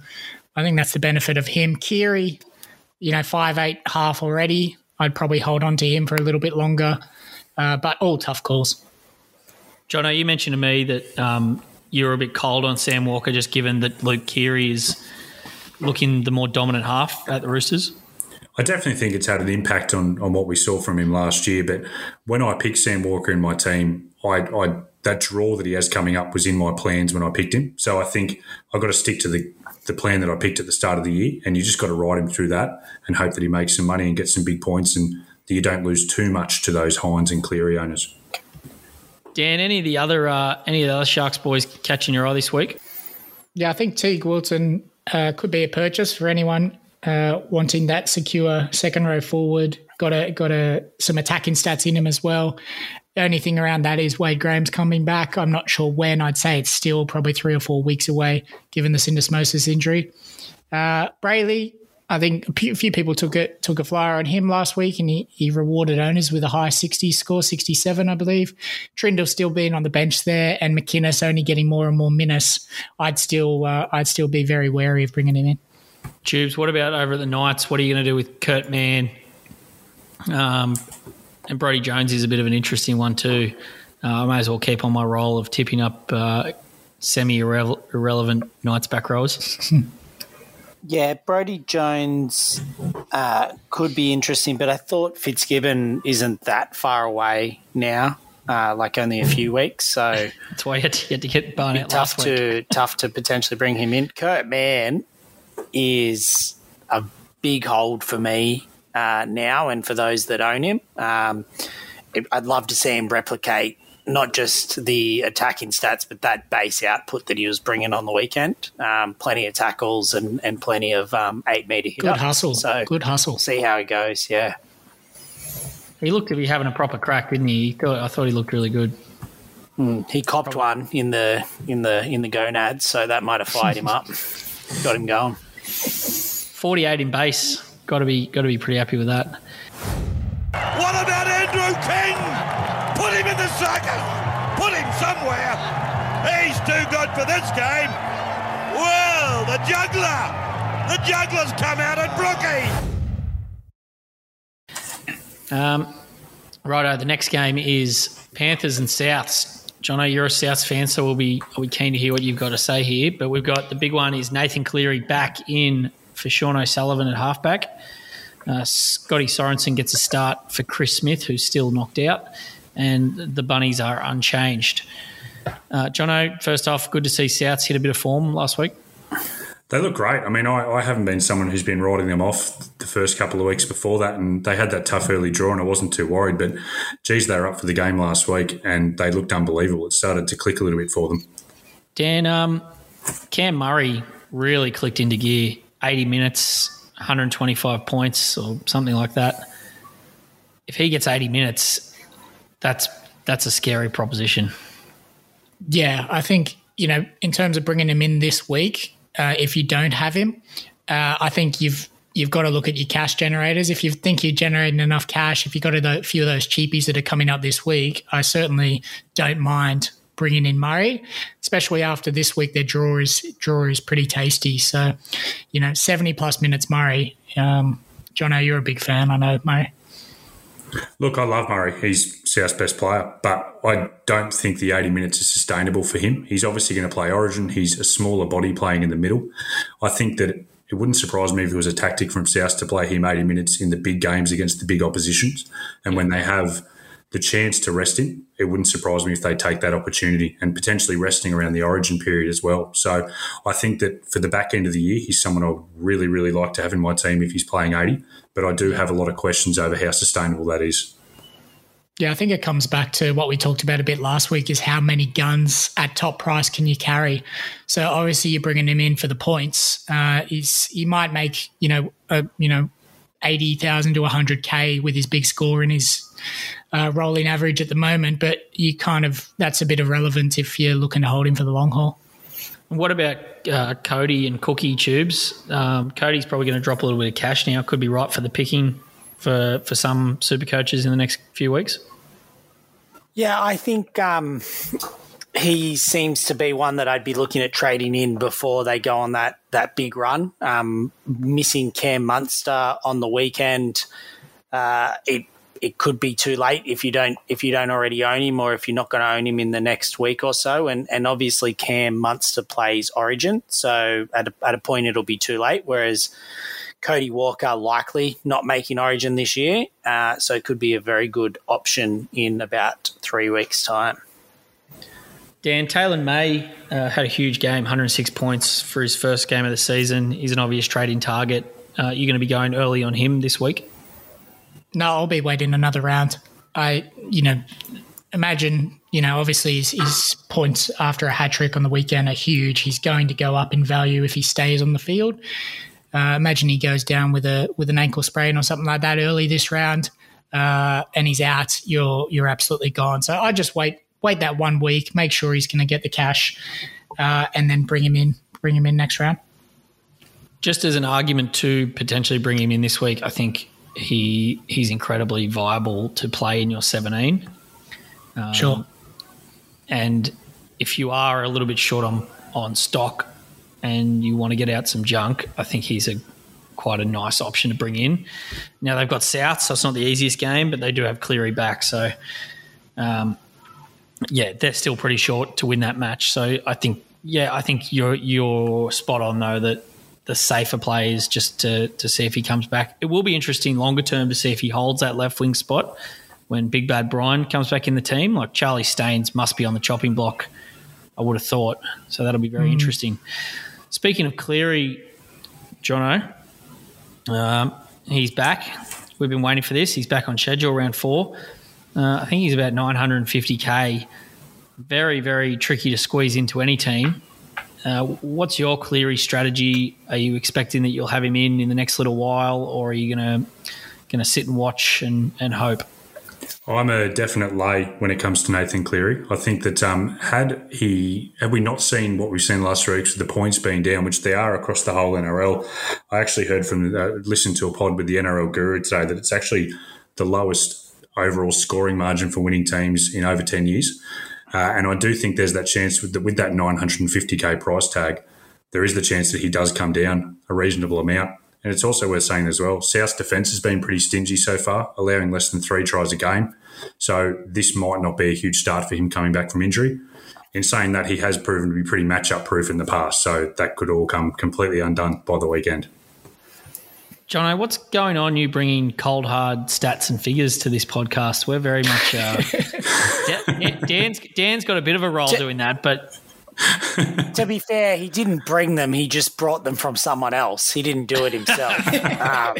I think that's the benefit of him. Keary, you know, five eight half already. I'd probably hold on to him for a little bit longer, uh, but all tough calls. Jono, you mentioned to me that um, you were a bit cold on Sam Walker, just given that Luke Keary is looking the more dominant half at the Roosters. I definitely think it's had an impact on, on what we saw from him last year. But when I picked Sam Walker in my team, I, I that draw that he has coming up was in my plans when I picked him. So I think I've got to stick to the, the plan that I picked at the start of the year, and you just got to ride him through that and hope that he makes some money and gets some big points, and that you don't lose too much to those Hynes and Cleary owners. Dan, any of the other uh, any of the other Sharks boys catching your eye this week? Yeah, I think Teig Wilton uh, could be a purchase for anyone uh, wanting that secure second row forward. Got a got a some attacking stats in him as well. The only thing around that is Wade Graham's coming back. I'm not sure when. I'd say it's still probably three or four weeks away, given the syndesmosis injury. Uh, Brailey, I think a few, people took it took a flyer on him last week, and he, he rewarded owners with a high 60 score, 67, I believe. Trindall still being on the bench there, and McInnes only getting more and more minutes. I'd still uh, I'd still be very wary of bringing him in. Tubes, what about over at the Knights? What are you going to do with Kurt Mann? Um, and Brodie Jones is a bit of an interesting one too. Uh, I may as well keep on my role of tipping up uh, semi irrelevant Knights back rows. Yeah, Brodie Jones uh, could be interesting, but I thought Fitzgibbon isn't that far away now, uh, like only a few weeks. So That's why you had to, you had to get Barnett tough last week. to tough to potentially bring him in. Kurt Mann is a big hold for me uh, now, and for those that own him, um, I'd love to see him replicate not just the attacking stats, but that base output that he was bringing on the weekend. Um, plenty of tackles and, and plenty of um, eight meter hit Good ups. hustle. So Good hustle. see how it goes. Yeah. He looked to be having a proper crack, didn't he? he thought, I thought he looked really good. He copped one in the in the in the gonads, so that might have fired him up, got him going. 48 in base. Got to be got to be pretty happy with that. What about Andrew King? The circus. Put him somewhere. He's too good for this game. Well, the juggler. The juggler's come out at Brookie. Um, righto, the next game is Panthers and Souths. Jono, you're a Souths fan, so we'll be be keen to hear what you've got to say here. But we've got the big one is Nathan Cleary back in for Sean O'Sullivan at halfback. Uh, Scotty Sorensen gets a start for Chris Smith, who's still knocked out, and the Bunnies are unchanged. Uh, Jono, first off, good to see Souths hit a bit of form last week. They look great. I mean, I, I haven't been someone who's been riding them off the first couple of weeks before that, and they had that tough early draw, and I wasn't too worried. But geez, they were up for the game last week, and they looked unbelievable. It started to click a little bit for them. Dan, um, Cam Murray really clicked into gear. 80 minutes, 125 points, or something like that. If he gets 80 minutes, that's that's a scary proposition. Yeah, I think you know in terms of bringing him in this week, uh, if you don't have him, uh, I think you've you've got to look at your cash generators. If you think you're generating enough cash, if you've got a few of those cheapies that are coming up this week, I certainly don't mind bringing in Murray, especially after this week. Their draw is draw is pretty tasty. So, you know, seventy plus minutes Murray. Um, Jono, you're a big fan. I know Murray. Look, I love Murray. He's South's best player, but I don't think the 80 minutes is sustainable for him. He's obviously going to play Origin. He's a smaller body playing in the middle. I think that it wouldn't surprise me if it was a tactic from South to play him 80 minutes in the big games against the big oppositions. And when they have the chance to rest him, it wouldn't surprise me if they take that opportunity and potentially resting around the origin period as well. So I think that for the back end of the year, he's someone I would really, really like to have in my team if he's playing 80. But I do have a lot of questions over how sustainable that is. Yeah, I think it comes back to what we talked about a bit last week is how many guns at top price can you carry? So obviously you're bringing him in for the points. Uh, he's, he might make, you know, a, you know, 80,000 to 100K with his big score and his uh, rolling average at the moment, but you kind of, that's a bit irrelevant if you're looking to hold him for the long haul. What about uh, Cody and Cookie Tubes? Um, Cody's probably going to drop a little bit of cash now. Could be right for the picking for for some super coaches in the next few weeks? Yeah, I think um, he seems to be one that I'd be looking at trading in before they go on that that big run. Um, missing Cam Munster on the weekend, uh, it it could be too late if you don't if you don't already own him or if you're not going to own him in the next week or so. And and obviously Cam Munster plays Origin, so at a, at a point it'll be too late. Whereas Cody Walker likely not making Origin this year, uh, so it could be a very good option in about three weeks' time. Dan Taylan May uh, had a huge game, 106 points for his first game of the season. He's an obvious trading target. Uh, you're going to be going early on him this week. No, I'll be waiting another round. I, you know, imagine, you know, obviously his, his, points after a hat trick on the weekend are huge. He's going to go up in value if he stays on the field. Uh, imagine he goes down with a with an ankle sprain or something like that early this round, uh, and he's out. You're you're absolutely gone. So I just wait wait that one week, make sure he's going to get the cash, uh, and then bring him in bring him in next round. Just as an argument to potentially bring him in this week, I think he he's incredibly viable to play in your 17. Um, sure. And if you are a little bit short on on stock, and you want to get out some junk, I think he's a quite a nice option to bring in. Now they've got South, so it's not the easiest game, but they do have Cleary back, so um, yeah, they're still pretty short to win that match. So I think yeah, I think you're you're spot on though that the safer play is just to to see if he comes back. It will be interesting longer term to see if he holds that left wing spot when Big Bad Brian comes back in the team. Like Charlie Staines must be on the chopping block. I would have thought. So that'll be very mm. interesting. Speaking of Cleary, Jono, um, he's back. We've been waiting for this. He's back on schedule, round four. Uh, I think he's about 950k. Very, very tricky to squeeze into any team. Uh, what's your Cleary strategy? Are you expecting that you'll have him in in the next little while, or are you gonna gonna sit and watch and, and hope? I'm a definite lay when it comes to Nathan Cleary. I think that um, had he had we not seen what we've seen last week with the points being down, which they are across the whole NRL, I actually heard from uh, listened to a pod with the NRL guru today that it's actually the lowest overall scoring margin for winning teams in over ten years. Uh, and I do think there's that chance with, the, with that 950k price tag, there is the chance that he does come down a reasonable amount. And it's also worth saying as well, South's defence has been pretty stingy so far, allowing less than three tries a game. So this might not be a huge start for him coming back from injury. In saying that, he has proven to be pretty matchup proof in the past. So that could all come completely undone by the weekend. Jono, what's going on? You bringing cold hard stats and figures to this podcast? We're very much. Uh, Dan's Dan's got a bit of a role doing that, but to be fair, he didn't bring them. He just brought them from someone else. He didn't do it himself. um,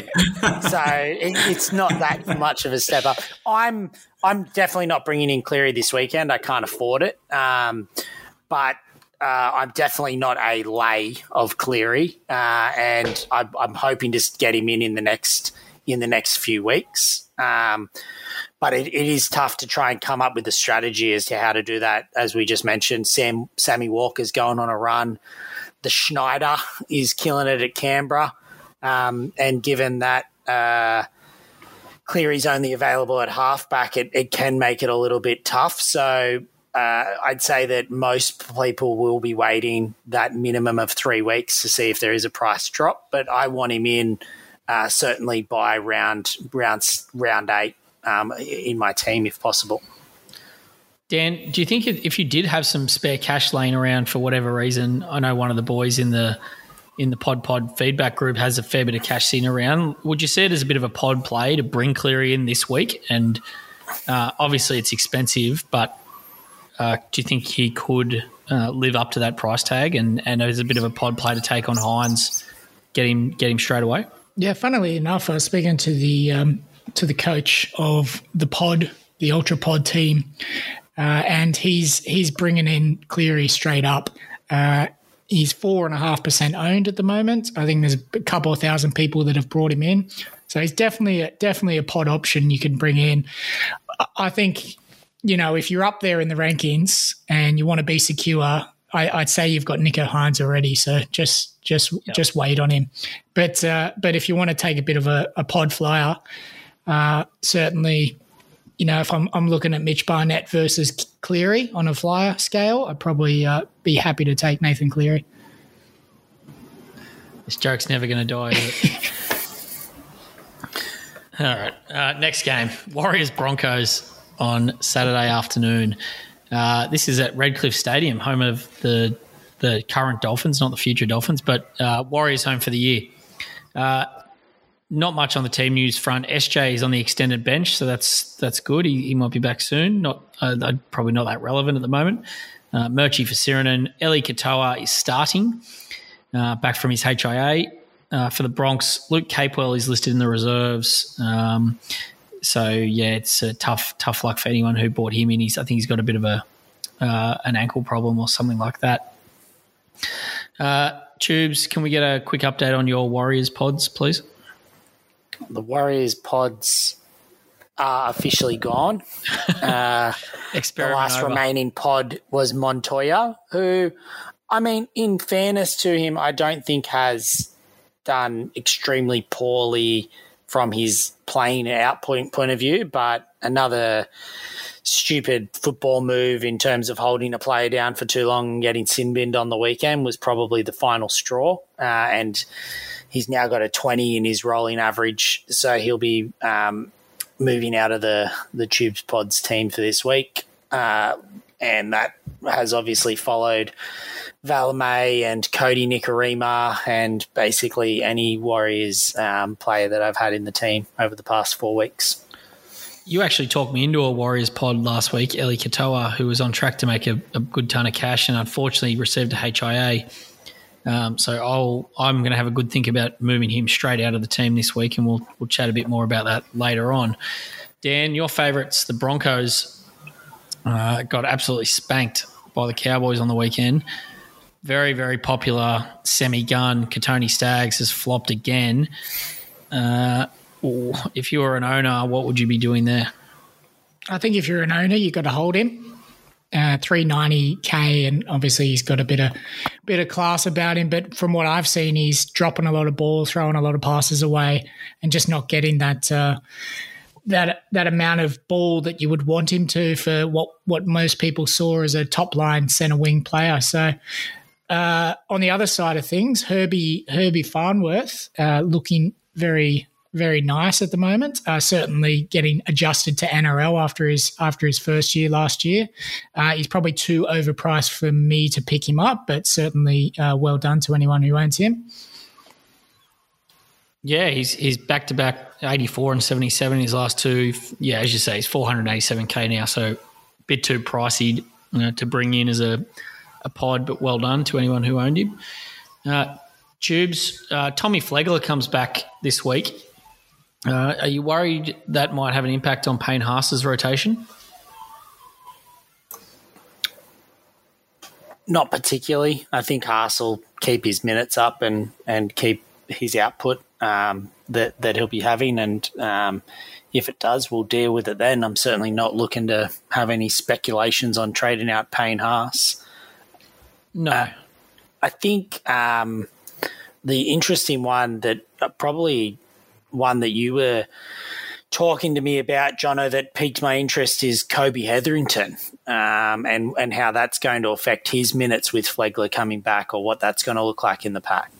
so it, it's not that much of a step up. I'm I'm definitely not bringing in Cleary this weekend. I can't afford it. Um, but uh, I'm definitely not a lay of Cleary, uh, and I'm, I'm, hoping to get him in in the next in the next few weeks. Um, but it, it is tough to try and come up with a strategy as to how to do that. As we just mentioned, Sam Sammy Walker's going on a run. The Schneider is killing it at Canberra. Um, and given that uh, Cleary's only available at halfback, it, it can make it a little bit tough. So uh, I'd say that most people will be waiting that minimum of three weeks to see if there is a price drop. But I want him in uh, certainly by round round round eight um, in my team if possible. Dan, do you think if you did have some spare cash laying around for whatever reason, I know one of the boys in the in the Pod Pod feedback group has a fair bit of cash sitting around. Would you see it as a bit of a pod play to bring Cleary in this week? And uh, obviously, it's expensive, but uh, do you think he could uh, live up to that price tag? And and as a bit of a pod play to take on Hynes, get him get him straight away. Yeah, funnily enough, I was speaking to the um, to the coach of the pod, the Ultra Pod team, uh, and he's he's bringing in Cleary straight up. Uh, he's four and a half percent owned at the moment. I think there's a couple of thousand people that have brought him in, so he's definitely a, definitely a pod option you can bring in. I think you know if you're up there in the rankings and you want to be secure, I, I'd say you've got Nicho Hynes already. So just just just wait on him. But uh, but if you want to take a bit of a, a pod flyer, uh, certainly, you know, if I'm I'm looking at Mitch Barnett versus Cleary on a flyer scale, I'd probably uh, be happy to take Nathan Cleary. This joke's never going to die. Is it? All right. Uh, next game Warriors Broncos on Saturday afternoon. Uh, this is at Redcliffe Stadium, home of the the current Dolphins, not the future Dolphins, but uh, Warriors home for the year. Uh, not much on the team news front. SJ is on the extended bench, so that's that's good. He, he might be back soon. Not uh, probably not that relevant at the moment. Uh, Murchie for Sirinen. Eli Katoa is starting uh, back from his HIA. Uh, for the Bronx, Luke Capewell is listed in the reserves. Um, so yeah, it's a tough tough luck for anyone who bought him in. He's I think he's got a bit of a uh, an ankle problem or something like that. Uh, Tubes, can we get a quick update on your Warriors pods, please? The Warriors pods are officially gone. Uh, the last over. remaining pod was Montoya, who, I mean, in fairness to him, I don't think has done extremely poorly from his playing output point of view, but another stupid football move in terms of holding a player down for too long and getting sin binned on the weekend was probably the final straw. Uh, and he's now got a 20 in his rolling average, so he'll be um, moving out of the, the Tubes Pods team for this week. Uh, and that has obviously followed Valame and Kodi Nikorima and basically any Warriors um, player that I've had in the team over the past four weeks. You actually talked me into a Warriors pod last week, Eli Katoa, who was on track to make a, a good ton of cash and unfortunately received a HIA. Um, so I'll, I'm going to have a good think about moving him straight out of the team this week, and we'll, we'll chat a bit more about that later on. Dan, your favourites, the Broncos, uh, got absolutely spanked by the Cowboys on the weekend. Very, very popular semi gun. Kotoni Staggs has flopped again. Uh, if you were an owner, what would you be doing there? I think if you're an owner, you've got to hold him. Uh, 390k, and obviously he's got a bit of bit of class about him. But from what I've seen, he's dropping a lot of balls, throwing a lot of passes away, and just not getting that uh, that that amount of ball that you would want him to for what what most people saw as a top line center wing player. So. Uh, on the other side of things, Herbie Herbie Farnworth uh, looking very very nice at the moment. Uh, certainly getting adjusted to NRL after his after his first year last year. Uh, he's probably too overpriced for me to pick him up, but certainly uh, well done to anyone who owns him. Yeah, he's he's back to back 84 and 77 in his last two. Yeah, as you say, he's 487k now, so a bit too pricey you know, to bring in as a, a pod, but well done to anyone who owned him. Uh, Tubes, uh, Tommy Flegler comes back this week. Uh, are you worried that might have an impact on Payne Haas's rotation? Not particularly. I think Haas will keep his minutes up and, and keep his output um, that that he'll be having, and um, if it does, we'll deal with it then. I'm certainly not looking to have any speculations on trading out Payne Haas. No. I think um, the interesting one that uh, probably one that you were talking to me about, Jono, that piqued my interest is Kobe Hetherington um, and, and how that's going to affect his minutes with Flegler coming back or what that's going to look like in the pack.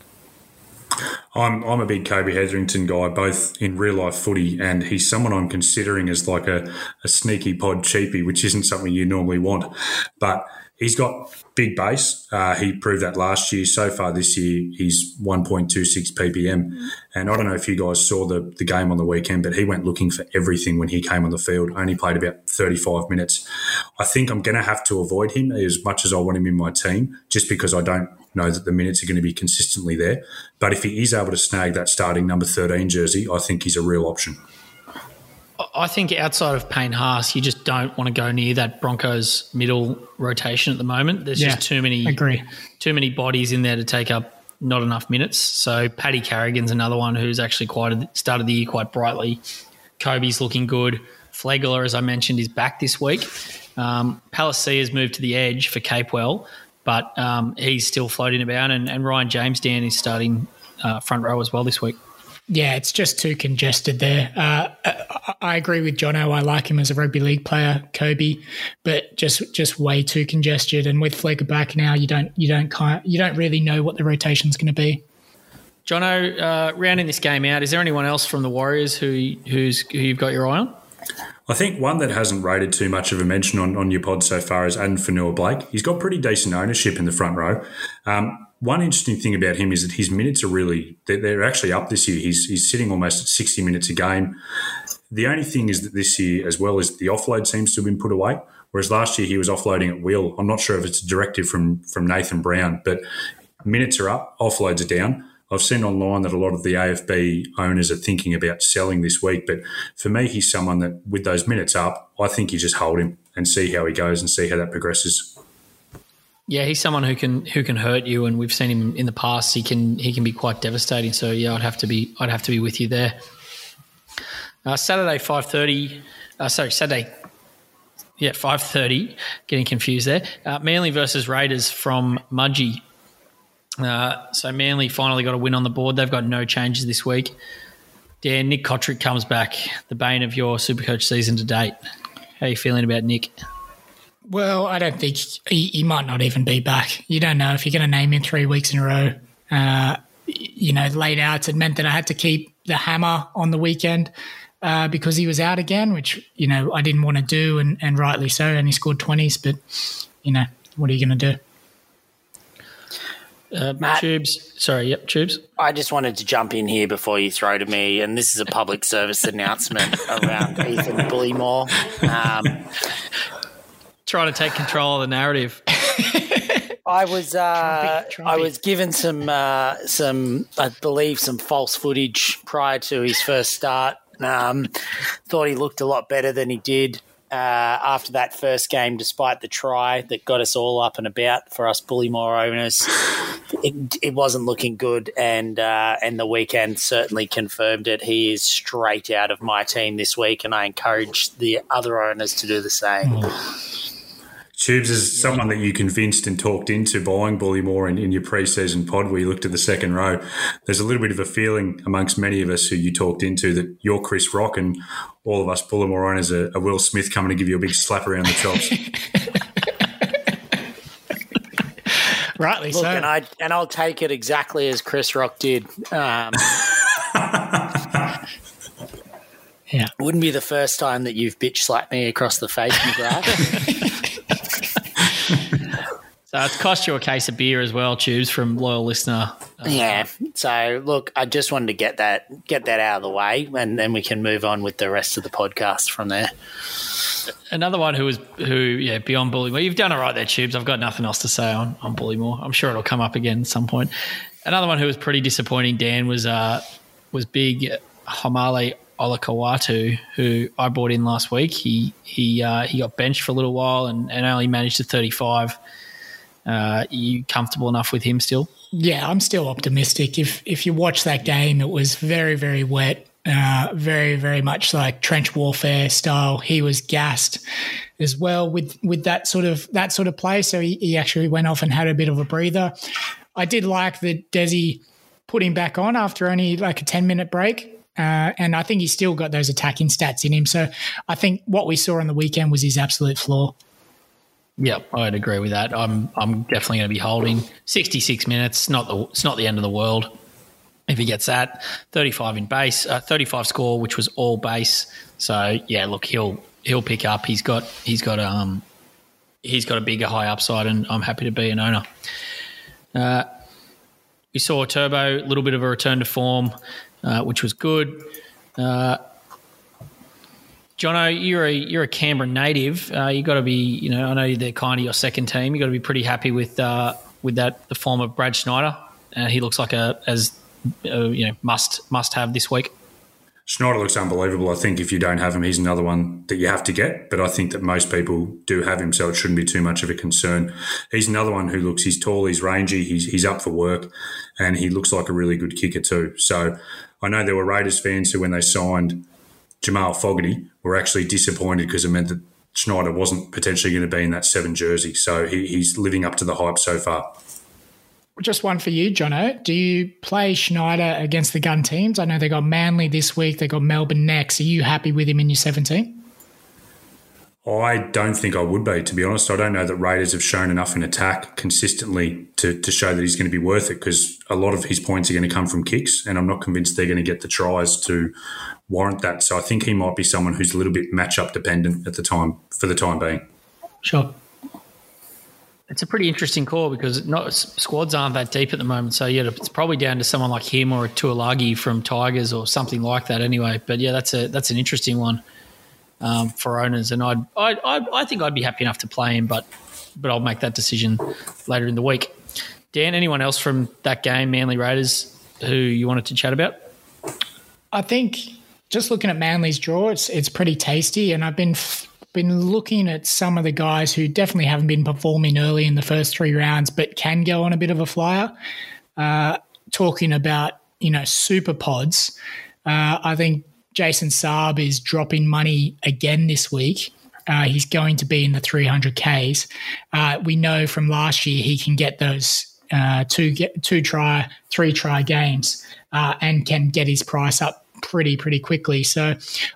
I'm I'm a big Kobe Hetherington guy, both in real life footy, and he's someone I'm considering as like a, a sneaky pod cheapie, which isn't something you normally want. But he's got big base. Uh, he proved that last year. So far this year, he's 1.26 ppm. And I don't know if you guys saw the, the game on the weekend, but he went looking for everything when he came on the field. Only played about 35 minutes. I think I'm going to have to avoid him as much as I want him in my team, just because I don't know that the minutes are going to be consistently there. But if he is able to snag that starting number 13 jersey, I think he's a real option. I think outside of Payne Haas, you just don't want to go near that Broncos middle rotation at the moment. There's Yeah, just too many agree. too many bodies in there to take up not enough minutes. So Paddy Carrigan's another one who's actually quite started the year quite brightly. Kobe's looking good. Flegler, as I mentioned, is back this week. Um, has moved to the edge for Capewell, but um, he's still floating about. And, and Ryan James Dan is starting uh, front row as well this week. Yeah, it's just too congested there. Uh, I, I agree with Jono. I like him as a rugby league player, Kobe, but just just way too congested. And with Flegler back now, you don't you don't kind you don't really know what the rotation's going to be. Jono, uh, rounding this game out, is there anyone else from the Warriors who who's who you've got your eye on? I think one that hasn't rated too much of a mention on, on your pod so far is Addin Fonua-Blake. He's got pretty decent ownership in the front row. Um, one interesting thing about him is that his minutes are really, they're, actually up this year. He's, he's sitting almost at 60 minutes a game. The only thing is that this year, as well as the offload seems to have been put away, whereas last year he was offloading at will. I'm not sure if it's a directive from, from Nathan Brown, but minutes are up, offloads are down. I've seen online that a lot of the AFB owners are thinking about selling this week, but for me, he's someone that with those minutes up, I think you just hold him and see how he goes and see how that progresses. Yeah, he's someone who can who can hurt you, and we've seen him in the past. He can he can be quite devastating. So yeah, I'd have to be I'd have to be with you there. Uh, Saturday five thirty. Uh, sorry, Saturday. Yeah, five thirty. Getting confused there. Uh, Manly versus Raiders from Mudgee. Uh, so Manly finally got a win on the board. They've got no changes this week. Dan Nick Cotric comes back, the bane of your Supercoach season to date. How are you feeling about Nick? Well, I don't think he, he might not even be back. You don't know if you're going to name him three weeks in a row. Uh, you know, late outs. It meant that I had to keep the hammer on the weekend uh, because he was out again, which you know I didn't want to do, and, and rightly so. And he scored twenties, but you know what are you going to do? Uh, Matt. Tubes. Sorry, yep, Tubes. I just wanted to jump in here before you throw to me, and this is a public service announcement around Ethan Bullemor. Um, Trying to take control of the narrative. I was uh, Trumpy, Trumpy. I was given some uh, some I believe some false footage prior to his first start. Um, thought he looked a lot better than he did uh, after that first game, despite the try that got us all up and about for us Bullemor owners. It, it wasn't looking good, and uh, and the weekend certainly confirmed it. He is straight out of my team this week, and I encourage the other owners to do the same. Tubes is someone that you convinced and talked into buying Bullemor in, in your pre-season pod where you looked at the second row. There's a little bit of a feeling amongst many of us who you talked into that you're Chris Rock and all of us Bullemor owners are, are Will Smith coming to give you a big slap around the chops. Rightly Look, so. and I and I'll take it exactly as Chris Rock did. Um, yeah. wouldn't be the first time that you've bitch slapped me across the face, McGrath. So it's cost you a case of beer as well, Tubes, from loyal listener. yeah. So look, I just wanted to get that get that out of the way, and then we can move on with the rest of the podcast from there. Another one who was who, yeah, beyond Bullemor. You've done all right there, Tubes. I've got nothing else to say on, on Bullemor. I'm sure it'll come up again at some point. Another one who was pretty disappointing, Dan, was uh was big Haumole Olakau'atu, who I brought in last week. He he uh, he got benched for a little while and, and only managed to 35. Uh, you comfortable enough with him still? Yeah, I'm still optimistic. If if you watch that game, it was very very wet, uh, very very much like trench warfare style. He was gassed as well with with that sort of that sort of play. So he, he actually went off and had a bit of a breather. I did like that Desi put him back on after only like a 10 minute break. Uh, and I think he's still got those attacking stats in him. So I think what we saw on the weekend was his absolute flaw. Yeah, I'd agree with that. I'm I'm definitely going to be holding 66 minutes. Not the it's not the end of the world if he gets that. 35 in base, uh, 35 score, which was all base. So yeah, look, he'll he'll pick up. He's got he's got um he's got a bigger high upside, and I'm happy to be an owner. Uh, we saw Turbo, a little bit of a return to form, uh, which was good. Jono, you're a you're a Canberra native. Uh, you got to be, you know, I know they're kind of your second team. You got to be pretty happy with uh, with that the form of Brad Schneider. Uh, he looks like a as uh, you know must must have this week. Schneider looks unbelievable. I think if you don't have him, he's another one that you have to get. But I think that most people do have him, so it shouldn't be too much of a concern. He's another one who looks, he's tall, he's rangy, he's, he's up for work, and he looks like a really good kicker too. So I know there were Raiders fans who, when they signed Jamal Fogarty, were actually disappointed because it meant that Schneider wasn't potentially going to be in that seven jersey. So he, he's living up to the hype so far. Just one for you, Jono. Do you play Schneider against the gun teams? I know they got Manly this week, they got Melbourne next. Are you happy with him in your 17? I don't think I would be, to be honest. I don't know that Raiders have shown enough in attack consistently to, to show that he's going to be worth it because a lot of his points are going to come from kicks, and I'm not convinced they're going to get the tries to warrant that. So I think he might be someone who's a little bit matchup dependent at the time for the time being. Sure. It's a pretty interesting call because not squads aren't that deep at the moment. So yeah, it's probably down to someone like him or a Tuilagi from Tigers or something like that. Anyway, but yeah, that's a that's an interesting one um, for owners, and I'd, I I I think I'd be happy enough to play him, but but I'll make that decision later in the week. Dan, anyone else from that game, Manly Raiders, who you wanted to chat about? I think just looking at Manly's draw, it's it's pretty tasty, and I've been f- been looking at some of the guys who definitely haven't been performing early in the first three rounds, but can go on a bit of a flyer. Uh, talking about you know super pods, uh, I think Jason Saab is dropping money again this week. Uh, he's going to be in the 300Ks. Uh, we know from last year he can get those uh, two get, two try, three try games uh, and can get his price up pretty pretty quickly. So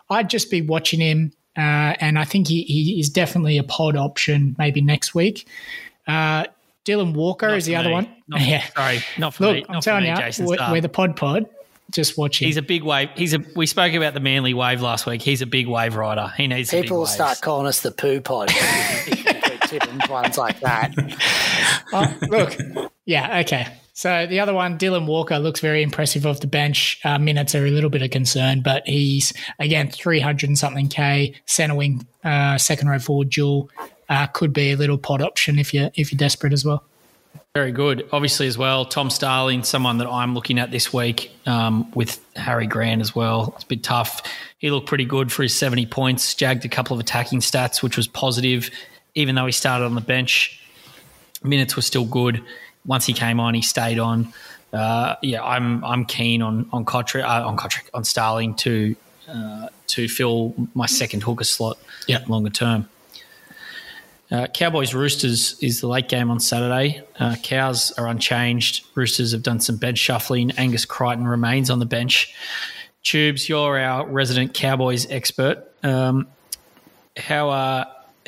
I'd just be watching him, uh, and I think he, he is definitely a pod option maybe next week. Uh, Dylan Walker Not is the for other me. one. Not, yeah. Sorry, not for Look, me. I'm for telling me, you, Jason we're, we're the pod pod. Just watching. He's a big wave. He's a. We spoke about the Manly wave last week. He's a big wave rider. He needs People big will waves. start calling us the poo pod. tipping ones like that. Oh, look, yeah, okay. So the other one, Dylan Walker, looks very impressive off the bench. Uh, minutes are a little bit of concern, but he's again three hundred and something k centre wing, uh, second row forward dual. Uh, could be a little pod option if you if you're desperate as well. Very good. Obviously, as well, Tom Starling, someone that I'm looking at this week um, with Harry Grant as well. It's a bit tough. He looked pretty good for his 70 points, jagged a couple of attacking stats, which was positive, even though he started on the bench. Minutes were still good. Once he came on, he stayed on. Uh, yeah, I'm I'm keen on on Cotric, uh, on Cotric, on Starling to uh, to fill my second hooker slot Yeah. longer term. Uh, Cowboys Roosters is the late game on Saturday. Uh, Cows are unchanged. Roosters have done some bench shuffling. Angus Crichton remains on the bench. Tubes, you're our resident Cowboys expert. Um, how uh,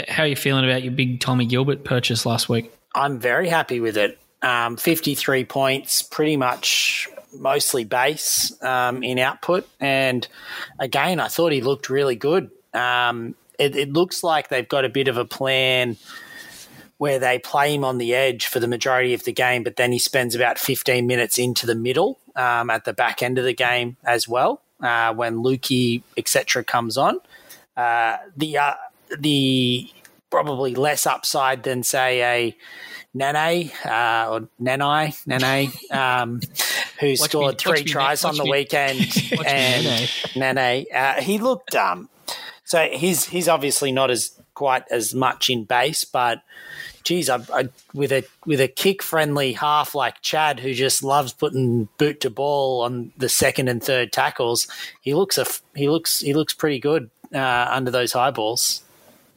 how are you feeling about your big Tommy Gilbert purchase last week? I'm very happy with it. Um, 53 points, pretty much mostly base um, in output. And again, I thought he looked really good. Um, it, it looks like they've got a bit of a plan where they play him on the edge for the majority of the game, but then he spends about 15 minutes into the middle um, at the back end of the game as well uh, when Lukey, etc., comes on. Uh, the uh, the probably less upside than say a Nanai uh, or Nanai Nanai, um, who scored me- three watch me, tries on the me. weekend. And Nanai, uh, he looked um, so he's he's obviously not as quite as much in base, but geez, I, I, with a with a kick friendly half like Chad, who just loves putting boot to ball on the second and third tackles, he looks a he looks he looks pretty good uh, under those high balls.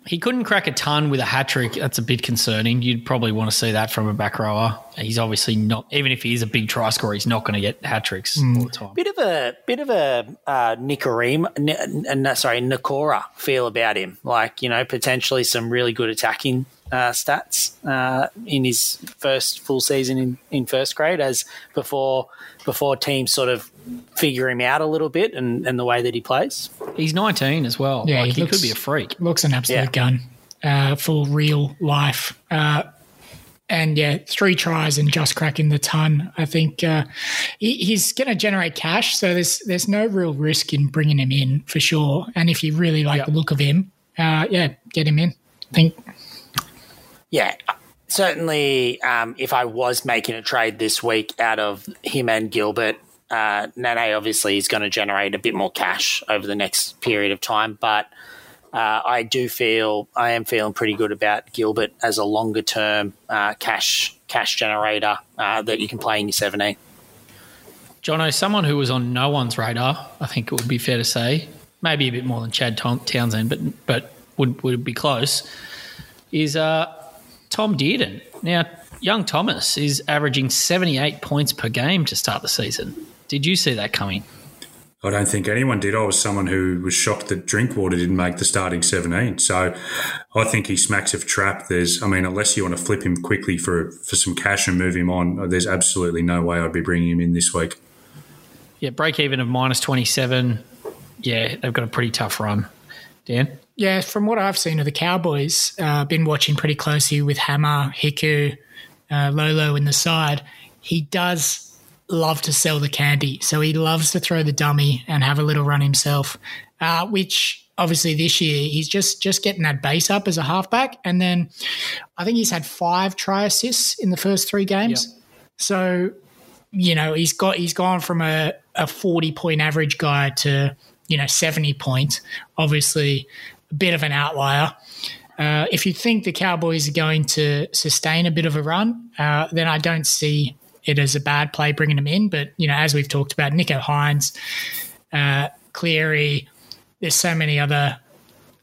He couldn't crack a ton with a hat trick. That's a bit concerning. You'd probably want to see that from a back rower. He's obviously not, even if he is a big try scorer, he's not going to get hat tricks all the time. Bit of a bit of a uh, Nikorima, N- N- sorry, Nakora feel about him. Like you know, potentially some really good attacking uh, stats uh, in his first full season in, in first grade, as before before teams sort of figure him out a little bit and, and the way that he plays. He's 19 as well. Yeah, like, he he, looks- could be a freak. Looks an absolute Yeah. gun uh, for real life. Uh, and yeah, three tries and just cracking the ton. I think uh, he, he's going to generate cash, so there's there's no real risk in bringing him in for sure. And if you really like Yeah. the look of him, uh, yeah, get him in. I think Yeah, certainly. Um, if I was making a trade this week out of him and Gilbert, uh, Nanai obviously is going to generate a bit more cash over the next period of time. But uh, I do feel I am feeling pretty good about Gilbert as a longer term uh, cash cash generator uh, that you can play in your seventeen. Jono, someone who was on no one's radar, I think it would be fair to say, maybe a bit more than Chad Townsend, but but would would be close, is uh, Tom Dearden. Now, young Thomas is averaging 78 points per game to start the season. Did you see that coming? I don't think anyone did. I was someone who was shocked that Drinkwater didn't make the starting 17. So I think he smacks of trap. There's, I mean, unless you want to flip him quickly for for some cash and move him on, there's absolutely no way I'd be bringing him in this week. Yeah, break even of minus 27. Yeah, they've got a pretty tough run. Dan? Yeah, from what I've seen of the Cowboys, uh, been watching pretty closely with Hammer, Hiku, uh, Lolo in the side. He does love to sell the candy, so he loves to throw the dummy and have a little run himself. Uh, which obviously this year he's just just getting that base up as a halfback, and then I think he's had five try assists in the first three games. So you know he's got he's gone from a, a 40 point average guy to you know 70 points obviously a bit of an outlier. Uh, if you think the cowboys are going to sustain a bit of a run uh, then i don't see it as a bad play bringing them in. But you know as we've talked about nicho hynes uh, cleary there's so many other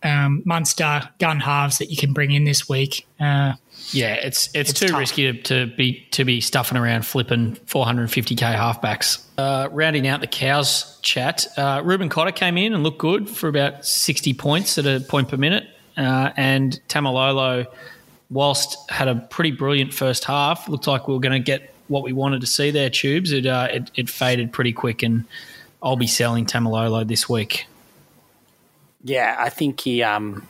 um, munster gun halves that you can bring in this week. Uh, Yeah, it's it's, It's too tough. risky to, to be to be stuffing around flipping 450k halfbacks. Uh, rounding out the cows chat, uh, Reuben Cotter came in and looked good for about 60 points at a point per minute, uh, and Taumalolo, whilst had a pretty brilliant first half, looked like we were going to get what we wanted to see there. Tubes, it, uh, it it faded pretty quick, and I'll be selling Taumalolo this week. Yeah, I think he um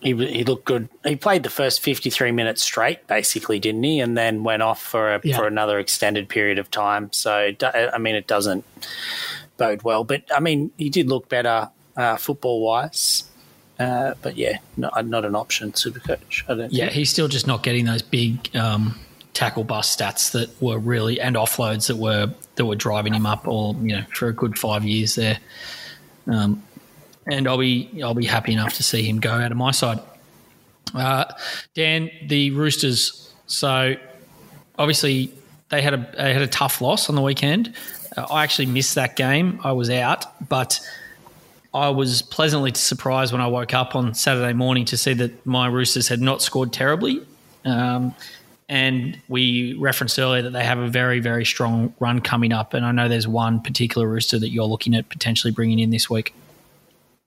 he he looked good. He played the first fifty three minutes straight, basically, didn't he? And then went off for a, Yeah. for another extended period of time. So I mean, it doesn't bode well. But I mean, he did look better uh, football wise. Uh, but yeah, not, not an option, super coach. I don't Yeah, think. he's still just not getting those big um, tackle bust stats that were really and offloads that were that were driving him up all you know for a good five years there. Um, and I'll be I'll be happy enough to see him go out of my side. Uh, Dan, the Roosters. So obviously they had a they had a tough loss on the weekend. Uh, I actually missed that game. I was out, but I was pleasantly surprised when I woke up on Saturday morning to see that my Roosters had not scored terribly. Um, and we referenced earlier that they have a very, very strong run coming up. And I know there's one particular Rooster that you're looking at potentially bringing in this week.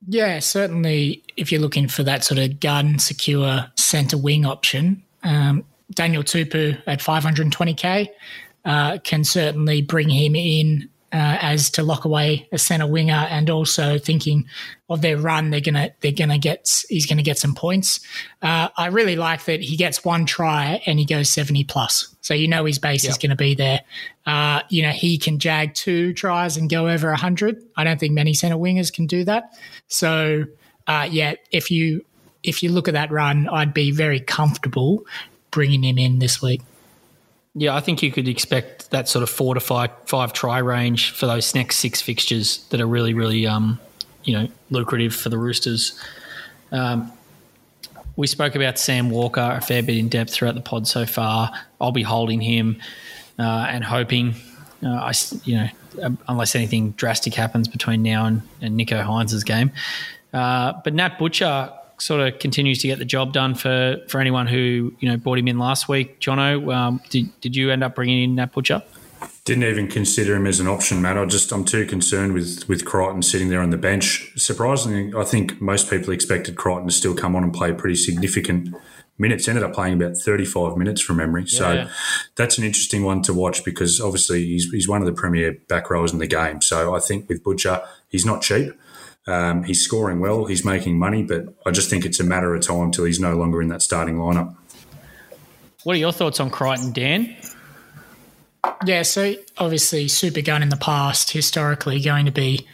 Yeah, certainly. If you're looking for that sort of gun secure centre wing option, um, Daniel Tupou at 520k uh, can certainly bring him in uh, as to lock away a centre winger, and also thinking of their run, they're gonna they're gonna get he's gonna get some points. Uh, I really like that he gets one try and he goes 70 plus, so you know his base is going to be there. Uh, you know he can jag two tries and go over 100. I don't think many centre wingers can do that. So uh, yeah, if you if you look at that run, I'd be very comfortable bringing him in this week. Yeah, I think you could expect that sort of four to five five try range for those next six fixtures that are really, really, um, you know, lucrative for the Roosters. Um, we spoke about Sam Walker a fair bit in depth throughout the pod so far. I'll be holding him uh, and hoping, uh, I, you know, unless anything drastic happens between now and, and Nicho Hynes' game. Uh, but Nat Butcher sort of continues to get the job done for, for anyone who you know brought him in last week. Jono, um, did did you end up bringing in that Butcher? Didn't even consider him as an option, Matt. I just I'm too concerned with with Crichton sitting there on the bench. Surprisingly, I think most people expected Crichton to still come on and play pretty significant minutes. Ended up playing about 35 minutes from memory. So Yeah. that's an interesting one to watch because obviously he's he's one of the premier back rowers in the game. So I think with Butcher, he's not cheap. Um, he's scoring well. He's making money, but I just think it's a matter of time till he's no longer in that starting lineup. What are your thoughts on Crichton, Dan? Yeah, so obviously super gun in the past, historically going to be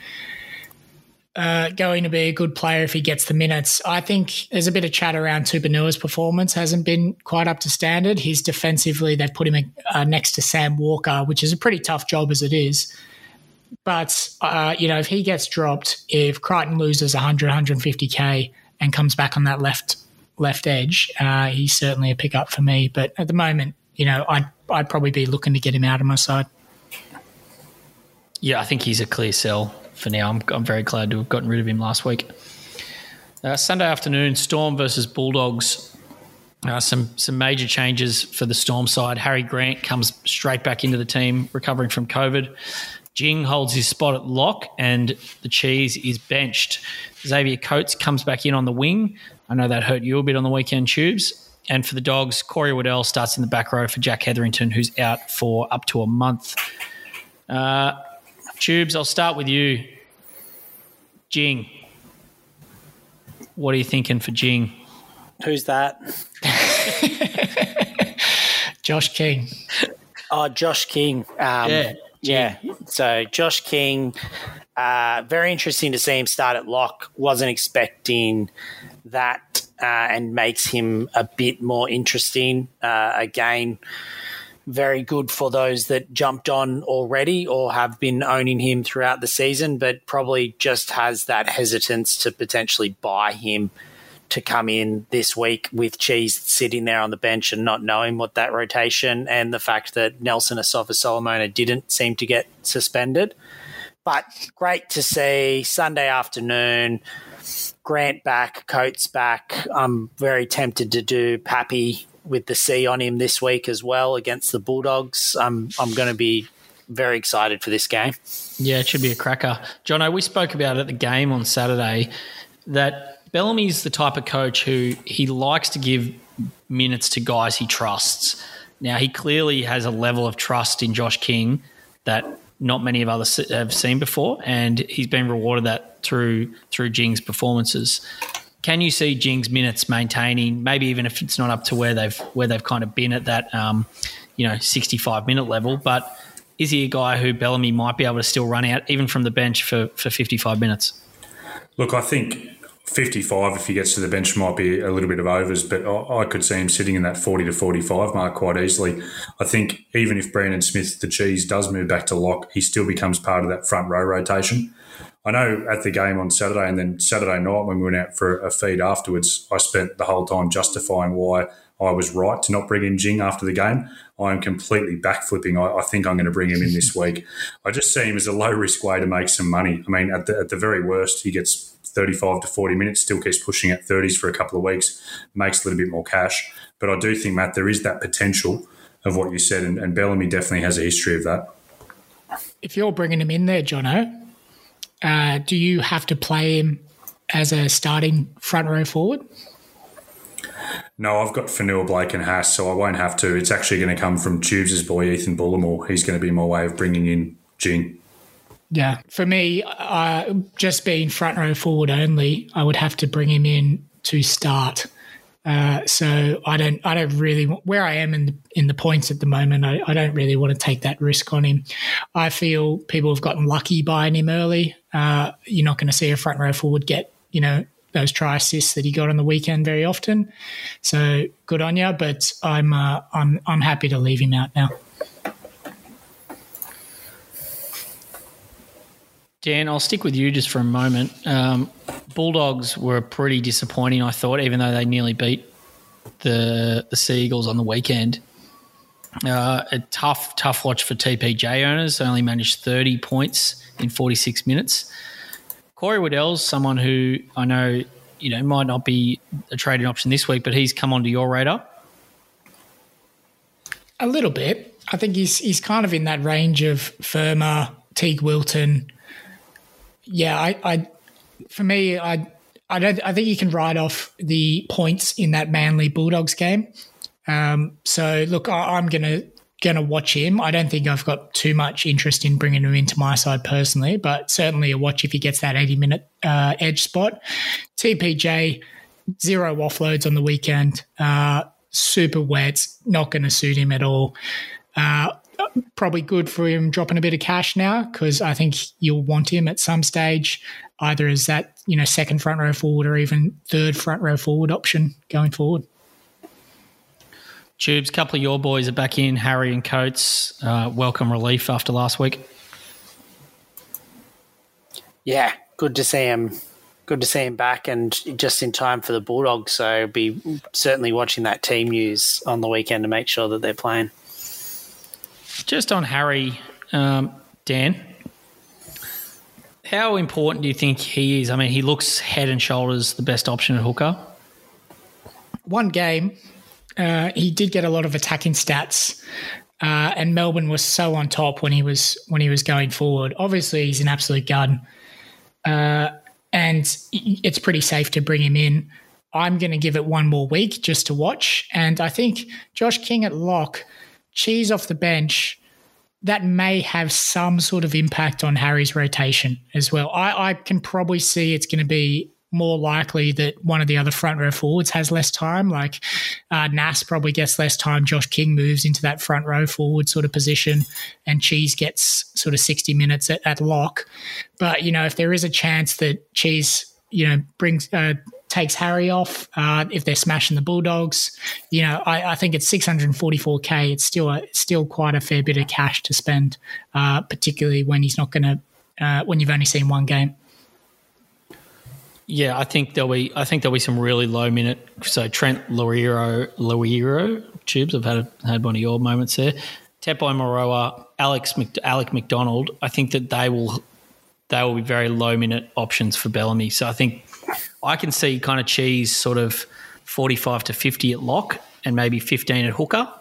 uh, going to be a good player if he gets the minutes. I think there's a bit of chat around Tupouniua's performance hasn't been quite up to standard. He's defensively they've put him uh, next to Sam Walker, which is a pretty tough job as it is. But uh, you know, if he gets dropped, if Crichton loses 100, 150k and comes back on that left left edge, uh, he's certainly a pickup for me. But at the moment, you know, I'd I'd probably be looking to get him out of my side. Yeah, I think he's a clear sell for now. I'm, I'm very glad to have gotten rid of him last week. Uh, Sunday afternoon, Storm versus Bulldogs. Uh, some some major changes for the Storm side. Harry Grant comes straight back into the team, recovering from COVID. Jing holds his spot at lock, and the cheese is benched. Xavier Coates comes back in on the wing. I know that hurt you a bit on the weekend, tubes. And for the Dogs, Corey Waddell starts in the back row for Jack Hetherington, who's out for up to a month. Uh, Tubes, I'll start with you. Jing. What are you thinking for Jing? Who's that? Josh King. Oh, Josh King. Um, Yeah, Yeah. So Josh King, uh, very interesting to see him start at lock. Wasn't expecting that, uh, and makes him a bit more interesting. Uh, again, very good for those that jumped on already or have been owning him throughout the season, but probably just has that hesitance to potentially buy him to come in this week with Cheese sitting there on the bench and not knowing what that rotation and the fact that Nelson Asofa Solomona didn't seem to get suspended. But great to see Sunday afternoon. Grant back, Coates back. I'm very tempted to do Pappy with the C on him this week as well against the Bulldogs. I'm I'm going to be very excited for this game. Yeah, it should be a cracker. Jono, we spoke about at the game on Saturday that Bellamy's the type of coach who he likes to give minutes to guys he trusts. Now, he clearly has a level of trust in Josh King that not many of others have seen before, and he's been rewarded that through through Jing's performances. Can you see Jing's minutes maintaining, maybe even if it's not up to where they've where they've kind of been at that, um, you know, sixty five minute level? But is he a guy who Bellamy might be able to still run out even from the bench for for fifty five minutes? Look, I think 55, if he gets to the bench, might be a little bit of overs, but I, I could see him sitting in that 40 to 45 mark quite easily. I think even if Brandon Smith, the cheese, does move back to lock, he still becomes part of that front row rotation. I know at the game on Saturday and then Saturday night when we went out for a feed afterwards, I spent the whole time justifying why I was right to not bring in Jing after the game. I am completely backflipping. I, I think I'm going to bring him in this week. I just see him as a low risk way to make some money. I mean, at the, at the very worst, he gets 35 to 40 minutes, still keeps pushing at 30s for a couple of weeks, makes a little bit more cash. But I do think, Matt, there is that potential of what you said, and, and Bellamy definitely has a history of that. If you're bringing him in there, Jono, uh, do you have to play him as a starting front row forward? No, I've got Fonua-Blake and Haas, so I won't have to. It's actually going to come from Tubes' boy, Ethan Bullemor. He's going to be my way of bringing in Jing. Yeah, for me, uh, just being front row forward only, I would have to bring him in to start. Uh, so I don't, I don't really where I am in the, in the points at the moment. I, I don't really want to take that risk on him. I feel people have gotten lucky buying him early. Uh, you're not going to see a front row forward get, you know, those try assists that he got on the weekend very often. So good on you, but I'm, uh, I'm, I'm happy to leave him out now. Dan, I'll stick with you just for a moment. Um, Bulldogs were pretty disappointing, I thought, even though they nearly beat the the Seagulls on the weekend. Uh, a tough, tough watch for TPJ owners. They only managed 30 points in 46 minutes. Corey Waddell's someone who I know you know might not be a trading option this week, but he's come onto your radar. A little bit. I think he's he's kind of in that range of Fermor, Teig Wilton. Yeah, I, I for me, I I don't I think you can write off the points in that Manly Bulldogs game. Um, so look, I, I'm gonna gonna watch him. I don't think I've got too much interest in bringing him into my side personally, but certainly a watch if he gets that 80 minute uh, edge spot. TPJ zero offloads on the weekend. Uh, super wet, not going to suit him at all. Uh, probably good for him dropping a bit of cash now because I think you'll want him at some stage, either as that you know second front row forward or even third front row forward option going forward. Tubes, a couple of your boys are back in. Harry and Coates, uh, welcome relief after last week. Yeah, good to see him. Good to see him back, and just in time for the Bulldogs. So be certainly watching that team news on the weekend to make sure that they're playing. Just on Harry, um, Dan, how important do you think he is? I mean, he looks head and shoulders the best option at hooker. One game, uh, he did get a lot of attacking stats, uh, and Melbourne was so on top when he was when he was going forward. Obviously, he's an absolute gun, uh, and it's pretty safe to bring him in. I'm going to give it one more week just to watch, and I think Josh King at lock, cheese off the bench. That may have some sort of impact on Harry's rotation as well. I, I can probably see it's going to be more likely that one of the other front row forwards has less time. Like uh, Nas probably gets less time. Josh King moves into that front row forward sort of position, and Cheese gets sort of 60 minutes at, at lock. But, you know, if there is a chance that Cheese, you know, brings. Uh, takes Harry off uh, if they're smashing the Bulldogs. You know, I, I think it's 644k. It's still a, still quite a fair bit of cash to spend, uh, particularly when he's not going to uh, when you've only seen one game. Yeah, I think there'll be. I think there'll be some really low minute. So Trent Loiero, Loiero, tubes. I've had had one of your moments there. Tepai Moeroa, Alex Mc, Alec MacDonald. I think that they will they will be very low minute options for Bellamy. So I think I can see kind of cheese sort of forty five to fifty at lock and maybe fifteen at hooker,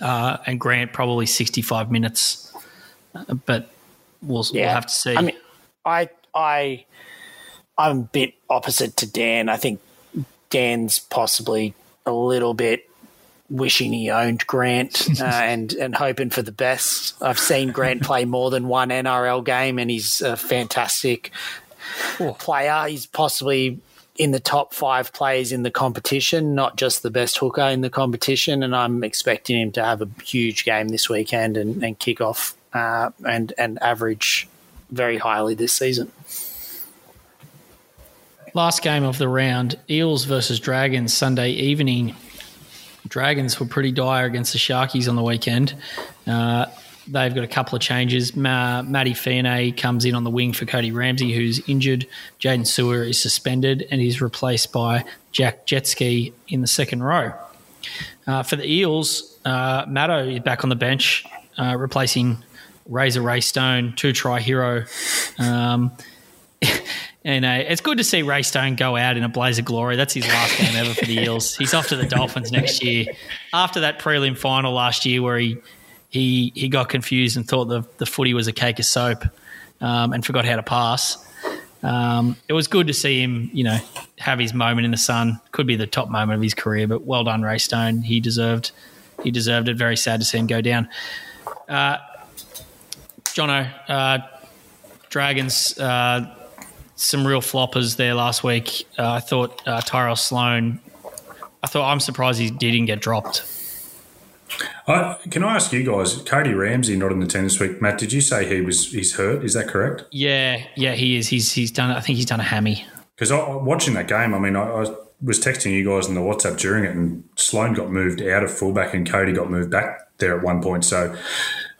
uh, and Grant probably sixty five minutes. Uh, but we'll, we'll have to see. I mean, I I I'm a bit opposite to Dan. I think Dan's possibly a little bit wishing he owned Grant uh, and and hoping for the best. I've seen Grant play more than one NRL game, and he's a fantastic player. He's possibly in the top five players in the competition, not just the best hooker in the competition. And I'm expecting him to have a huge game this weekend and, and kick off uh, and and average very highly this season. Last game of the round, Eels versus Dragons Sunday evening. Dragons were pretty dire against the Sharkies on the weekend. Uh, they've got a couple of changes. Ma- Matty Feagai comes in on the wing for Cody Ramsey, who's injured. Jaydn Su'A is suspended and he's replaced by Jack Gosiewski in the second row. Uh, for the Eels, uh, Matto is back on the bench, uh, replacing Razor Ray Stone, two try hero. Um, and uh, it's good to see Ray Stone go out in a blaze of glory. That's his last game ever for the Eels. He's off to the Dolphins next year. After that prelim final last year, where he he he got confused and thought the the footy was a cake of soap, um, and forgot how to pass. Um, it was good to see him, you know, have his moment in the sun. Could be the top moment of his career, but well done, Ray Stone. He deserved he deserved it. Very sad to see him go down. Uh, Jono, uh, Dragons. Uh, some real floppers there last week. Uh, I thought uh, Tyrell Sloan. I thought I'm surprised he didn't get dropped. Uh, can I ask you guys, Cody Ramsey not in the team this week? Matt, did you say he was he's hurt? Is that correct? Yeah, yeah, he is. He's he's done. I think he's done a hammy. Because watching that game, I mean, I, I, was texting you guys in the WhatsApp during it, and Sloan got moved out of fullback, and Cody got moved back there at one point. So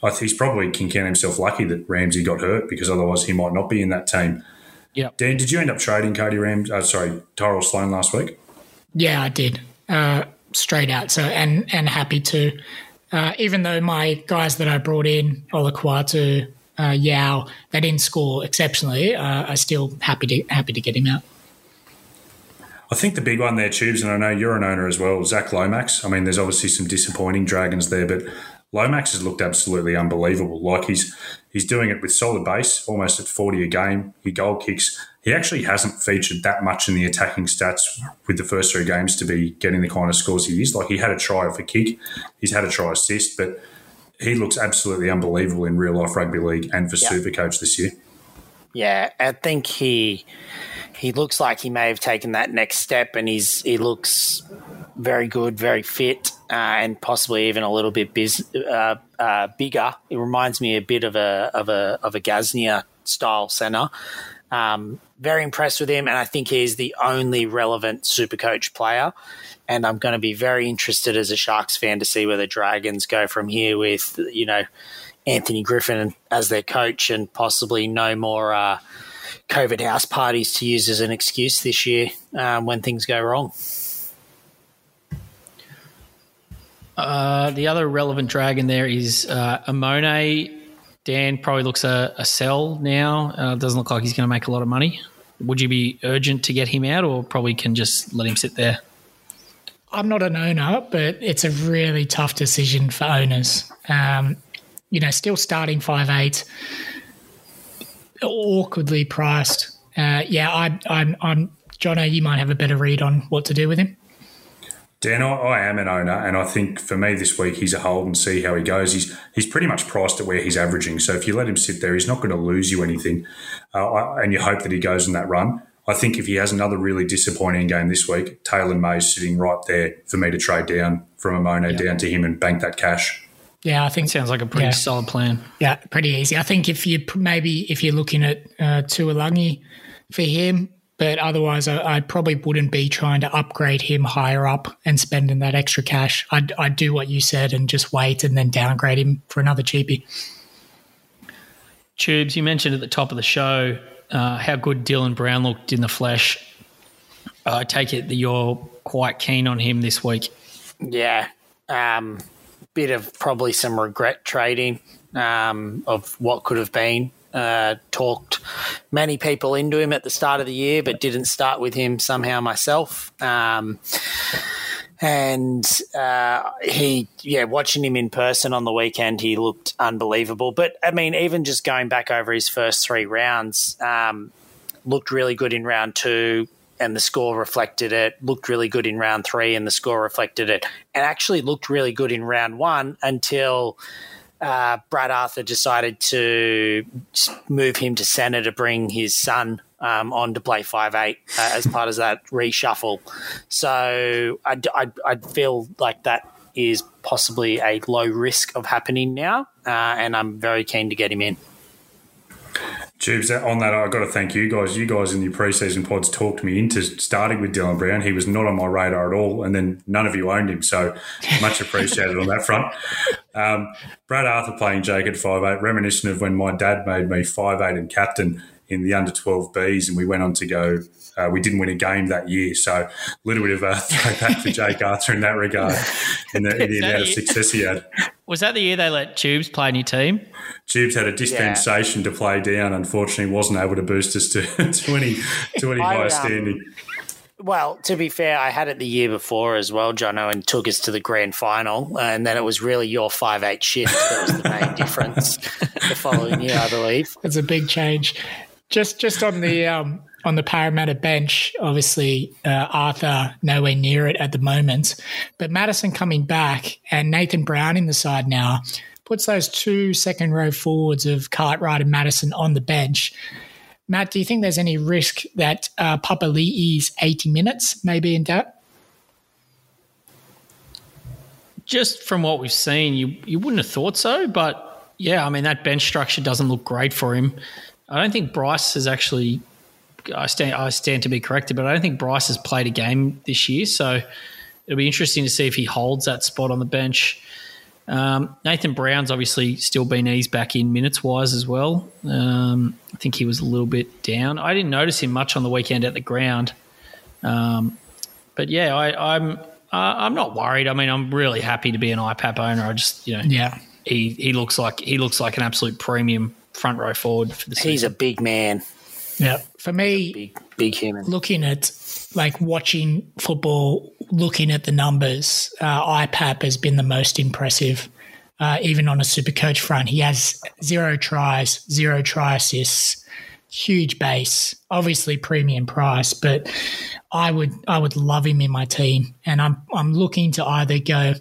I he's probably can count himself lucky that Ramsey got hurt because otherwise he might not be in that team. Yeah. Dan, did you end up trading Cody Rams? Uh, sorry, Tyrell Sloan last week? Yeah, I did. Uh, straight out. So and and happy to. Uh, even though my guys that I brought in, Olakau'atu, uh, Yeo, they didn't score exceptionally, uh, I still happy to happy to get him out. I think the big one there, Tubes, and I know you're an owner as well, Zac Lomax. I mean, there's obviously some disappointing Dragons there, but Lomax has looked absolutely unbelievable. Like he's he's doing it with solid base, almost at 40 a game. He goal kicks. He actually hasn't featured that much in the attacking stats with the first three games to be getting the kind of scores he is. Like he had a try off a kick, he's had a try assist, but he looks absolutely unbelievable in real life rugby league and for Yeah. Supercoach this year. Yeah, I think he he looks like he may have taken that next step, and he's he looks very good, very fit, uh, and possibly even a little bit biz, uh, uh, bigger. It reminds me a bit of a of a of a Gasnier style center. Um, very impressed with him, and I think he's the only relevant Supercoach player. And I'm going to be very interested as a Sharks fan to see where the Dragons go from here with you know Anthony Griffin as their coach and possibly no more uh, COVID house parties to use as an excuse this year um, when things go wrong. Uh, the other relevant dragon there is uh, Amone. Dan probably looks a, a sell now. Uh, doesn't look like he's going to make a lot of money. Would you be urgent to get him out, or probably can just let him sit there? I'm not an owner, but it's a really tough decision for owners. Um, you know, still starting five eight, awkwardly priced. Uh, yeah, I, I'm, I'm, Jono, you might have a better read on what to do with him. Dan, I, I am an owner, and I think for me this week he's a hold and see how he goes. He's he's pretty much priced at where he's averaging. So if you let him sit there, he's not going to lose you anything, uh, and you hope that he goes in that run. I think if he has another really disappointing game this week, Taylor May's sitting right there for me to trade down from a Amone down to him and bank that cash. Yeah, I think Sounds like a pretty Yeah. solid plan. Yeah, pretty easy. I think if you maybe if you're looking at uh, Tuilagi for him, but otherwise, I, I probably wouldn't be trying to upgrade him higher up and spending that extra cash. I'd, I'd do what you said and just wait and then downgrade him for another cheapie. Tubes, you mentioned at the top of the show uh, how good Dylan Brown looked in the flesh. I take it that you're quite keen on him this week. Yeah, um, bit of probably some regret trading um, of what could have been. Uh, talked many people into him at the start of the year, but didn't start with him somehow myself. Um, and uh, he, yeah, watching him in person on the weekend, he looked unbelievable. But I mean, even just going back over his first three rounds, um, looked really good in round two, and the score reflected it. Looked really good in round three, and the score reflected it. And actually looked really good in round one until uh, Brad Arthur decided to move him to centre to bring his son um, on to play five eight uh, as part of that reshuffle. So I, I, I feel like that is possibly a low risk of happening now, uh, and I'm very keen to get him in. Tubes, on that, I've got to thank you guys. You guys in your preseason pods talked me into starting with Dylan Brown. He was not on my radar at all, and then none of you owned him, so much appreciated on that front. Um, Brad Arthur playing Jake at five eight, reminiscent of when my dad made me five eight and captain in the under 12 Bs, and we went on to go. Uh, we didn't win a game that year, so a little bit of a throwback for Jake Arthur in that regard, in the, in the amount of success he had. Was that the year they let Tubes play in your team? Tubes had a dispensation to play down. Unfortunately, wasn't able to boost us to, to any to any I, higher um, standing. Well, to be fair, I had it the year before as well, Jono, and took us to the grand final. And then it was really your five eight shift that was the main difference the following year, I believe. It's a big change. Just just on the um, on the Parramatta bench, obviously uh, Arthur nowhere near it at the moment, but Matterson coming back and Nathan Brown in the side now puts those two second row forwards of Cartwright and Matterson on the bench. Matt, do you think there's any risk that uh, Papali'i's 80 minutes may be in doubt? Just from what we've seen, you you wouldn't have thought so, but yeah, I mean that bench structure doesn't look great for him. I don't think Bryce has actually. I stand I stand to be corrected, but I don't think Bryce has played a game this year, so it'll be interesting to see if he holds that spot on the bench. Um, Nathan Brown's obviously still been eased back in minutes wise as well. Um, I think he was a little bit down. I didn't notice him much on the weekend at the ground, um, but yeah, I, I'm uh, I'm not worried. I mean, I'm really happy to be an IPAP owner. I just you know Yeah. he he looks like he looks like an absolute premium front row forward for the season. He's a big man. Yeah. For me, Big, big human. looking at like watching football, looking at the numbers, uh, IPAP has been the most impressive. Uh, even on a super coach front, he has zero tries, zero try assists, huge base, obviously premium price, but I would I would love him in my team, and I'm I'm looking to either go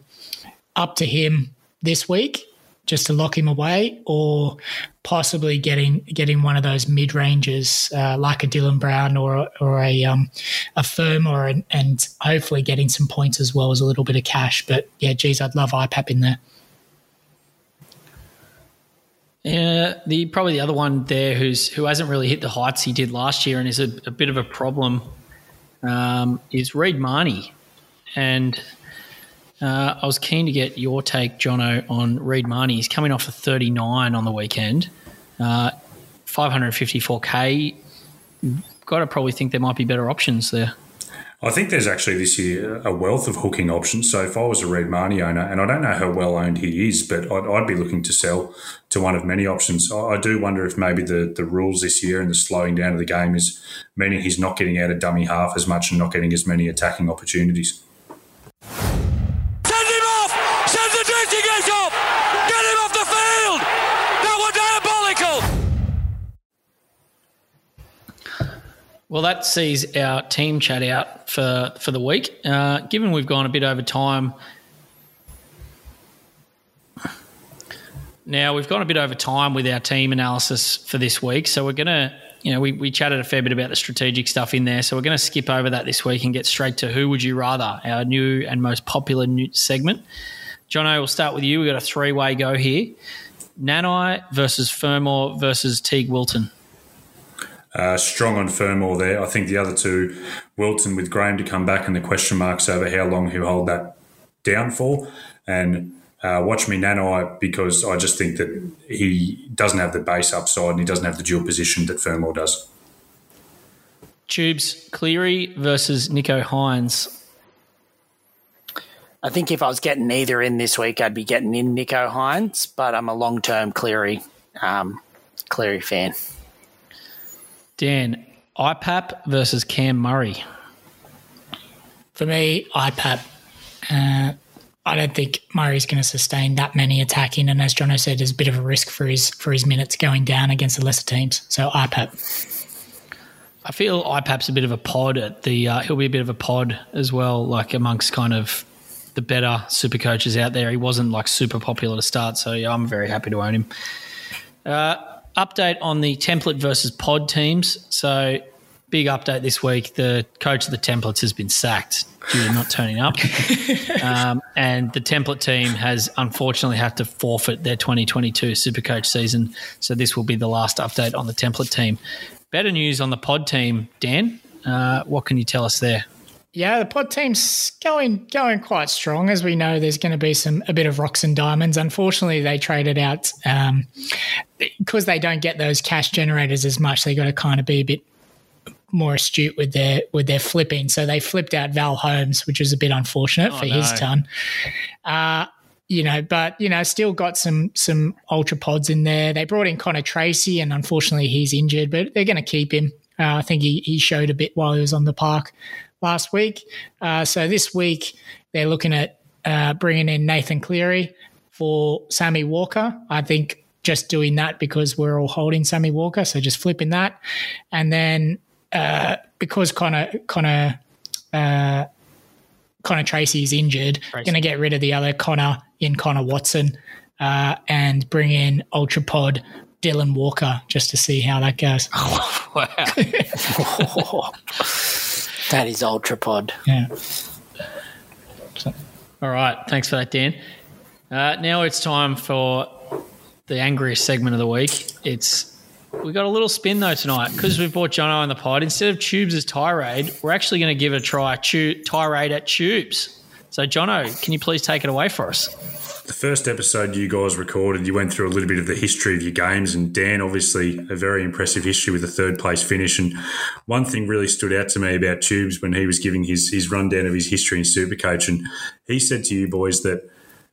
up to him this week just to lock him away, or possibly getting getting one of those mid ranges uh, like a Dylan Brown or or a um, a Fermor an, and hopefully getting some points as well as a little bit of cash. But yeah, geez, I'd love IPAP in there. Yeah, the probably the other one there who's who hasn't really hit the heights he did last year and is a, a bit of a problem um, is Reed Mahoney, and uh, I was keen to get your take, Jono, on Reed Mahoney. He's coming off a 39 on the weekend, uh, 554k. Got to probably think there might be better options there. I think there's actually this year a wealth of hooking options. So if I was a Reed Mahoney owner, and I don't know how well owned he is, but I'd, I'd be looking to sell to one of many options. I, I do wonder if maybe the, the rules this year and the slowing down of the game is meaning he's not getting out of dummy half as much and not getting as many attacking opportunities. Gate! Get him off the field! That was diabolical! Well, that sees our team chat out for for the week. Uh, given we've gone a bit over time, now we've gone a bit over time with our team analysis for this week. So we're gonna, you know, we, we chatted a fair bit about the strategic stuff in there. So we're gonna skip over that this week and get straight to who would you rather, our new and most popular new segment. Jono, we'll start with you. We've got a three way go here: Nanai versus Fermor versus Teig Wilton. Uh, strong on Fermor there. I think the other two, Wilton with Graham to come back and the question marks over how long he'll hold that down for. And uh, watch me Nanai because I just think that he doesn't have the base upside and he doesn't have the dual position that Fermor does. Tubes Cleary versus Nicho Hynes. I think if I was getting either in this week, I'd be getting in Nicho Hynes, but I'm a long term Cleary um, Cleary fan. Dan, IPAP versus Cam Murray. For me, IPAP. Uh, I don't think Murray's going to sustain that many attacking, and as Jono said, there's a bit of a risk for his for his minutes going down against the lesser teams. So IPAP. I feel IPAP's a bit of a pod at the. Uh, he'll be a bit of a pod as well, like amongst kind of the better super coaches out there. He wasn't like super popular to start, so yeah, I'm very happy to own him. Uh, update on the template versus pod teams. So big update this week. The coach of the templates has been sacked due to not turning up, um, and the template team has unfortunately had to forfeit their 2022 Supercoach season. So this will be the last update on the template team. Better news on the pod team, Dan. Uh, what can you tell us there? Yeah, the pod team's going going quite strong. As we know, there's going to be some a bit of rocks and diamonds. Unfortunately, they traded out um, because they don't get those cash generators as much. They got to kind of be a bit more astute with their with their flipping. So they flipped out Val Holmes, which was a bit unfortunate for his ton. Uh, you know, but you know, still got some some ultra pods in there. They brought in Connor Tracey, and unfortunately, he's injured, but they're going to keep him. Uh, I think he, he showed a bit while he was on the park last week. Uh, so this week they're looking at uh, bringing in Nathan Cleary for Sammy Walker. I think just doing that because we're all holding Sammy Walker, so just flipping that, and then uh, because Connor Connor uh, Connor Tracey is injured, going to get rid of the other Connor in Connor Watson uh, and bring in Ultra Pod Dylan Walker just to see how that goes. Wow. That is ultra pod. Yeah. All right. Thanks for that, Dan. Uh, now it's time for the angriest segment of the week. It's we got a little spin though tonight because we've brought Jono on the pod. Instead of Tubes as tirade, we're actually going to give it a try. Tu- tirade at Tubes. So, Jono, can you please take it away for us? The first episode you guys recorded, you went through a little bit of the history of your games, and Dan, obviously, a very impressive history with a third place finish. And one thing really stood out to me about Tubes when he was giving his, his rundown of his history in Supercoach, and he said to you boys that,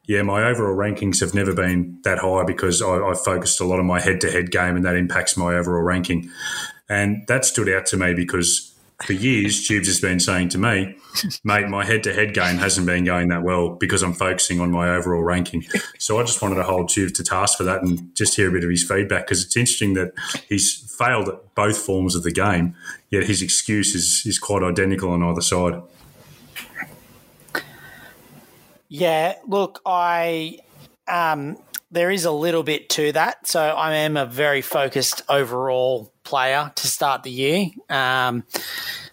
yeah, my overall rankings have never been that high because I, I focused a lot on my head to head game, and that impacts my overall ranking. And that stood out to me because for years, Tubes has been saying to me, mate, my head to head game hasn't been going that well because I'm focusing on my overall ranking. So I just wanted to hold Tubes to task for that and just hear a bit of his feedback because it's interesting that he's failed at both forms of the game, yet his excuse is, is quite identical on either side. Yeah, look, I um, there is a little bit to that. So I am a very focused overall player to start the year, um,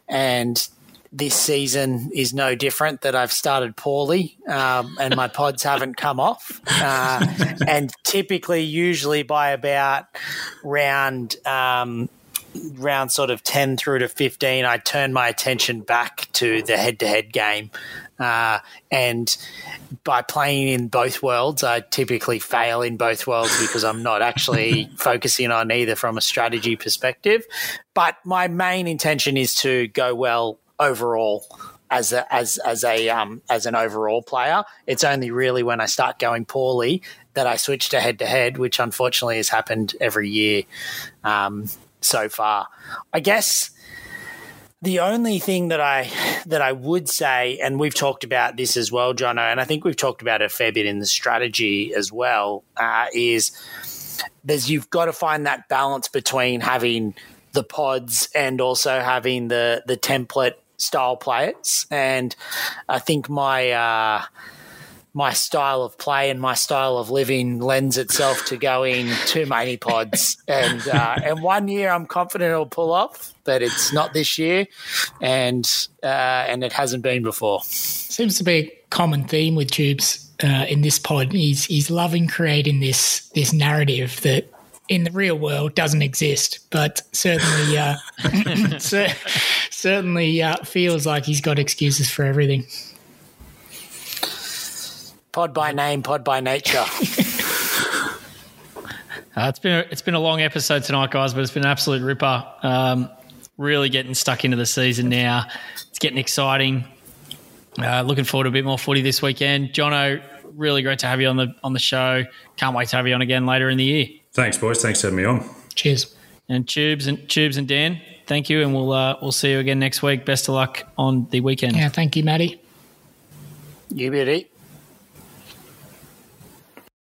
and this season is no different. That I've started poorly, um, and my pods haven't come off, uh, and typically, usually by about round. Um, round sort of 10 through to 15 i turn my attention back to the head-to-head game uh, and by playing in both worlds, I typically fail in both worlds because I'm not actually focusing on either from a strategy perspective. But my main intention is to go well overall as a as as a um, as an overall player. It's only really when I start going poorly that I switch to head to head, which unfortunately has happened every year um, so far. I guess the only thing that I that I would say, and we've talked about this as well, Jono, and I think we've talked about it a fair bit in the strategy as well, uh, is there's you've got to find that balance between having the pods and also having the the template style players. And I think my uh, my style of play and my style of living lends itself to going too many pods. And uh, and one year I'm confident it'll pull off, but it's not this year, and uh, and it hasn't been before. Seems to be a common theme with Tubes uh, in this pod. He's he's loving creating this this narrative that in the real world doesn't exist, but certainly uh, certainly uh, feels like he's got excuses for everything. Pod by name, pod by nature. Uh, it's been a, it's been a long episode tonight, guys, but it's been an absolute ripper. Um, really getting stuck into the season now. It's getting exciting. Uh, looking forward to a bit more footy this weekend. Jono, really great to have you on the on the show. Can't wait to have you on again later in the year. Thanks, boys. Thanks for having me on. Cheers. And Tubes and Tubes and Dan, thank you, and we'll uh, we'll see you again next week. Best of luck on the weekend. Yeah, thank you, Maddie. you beauty.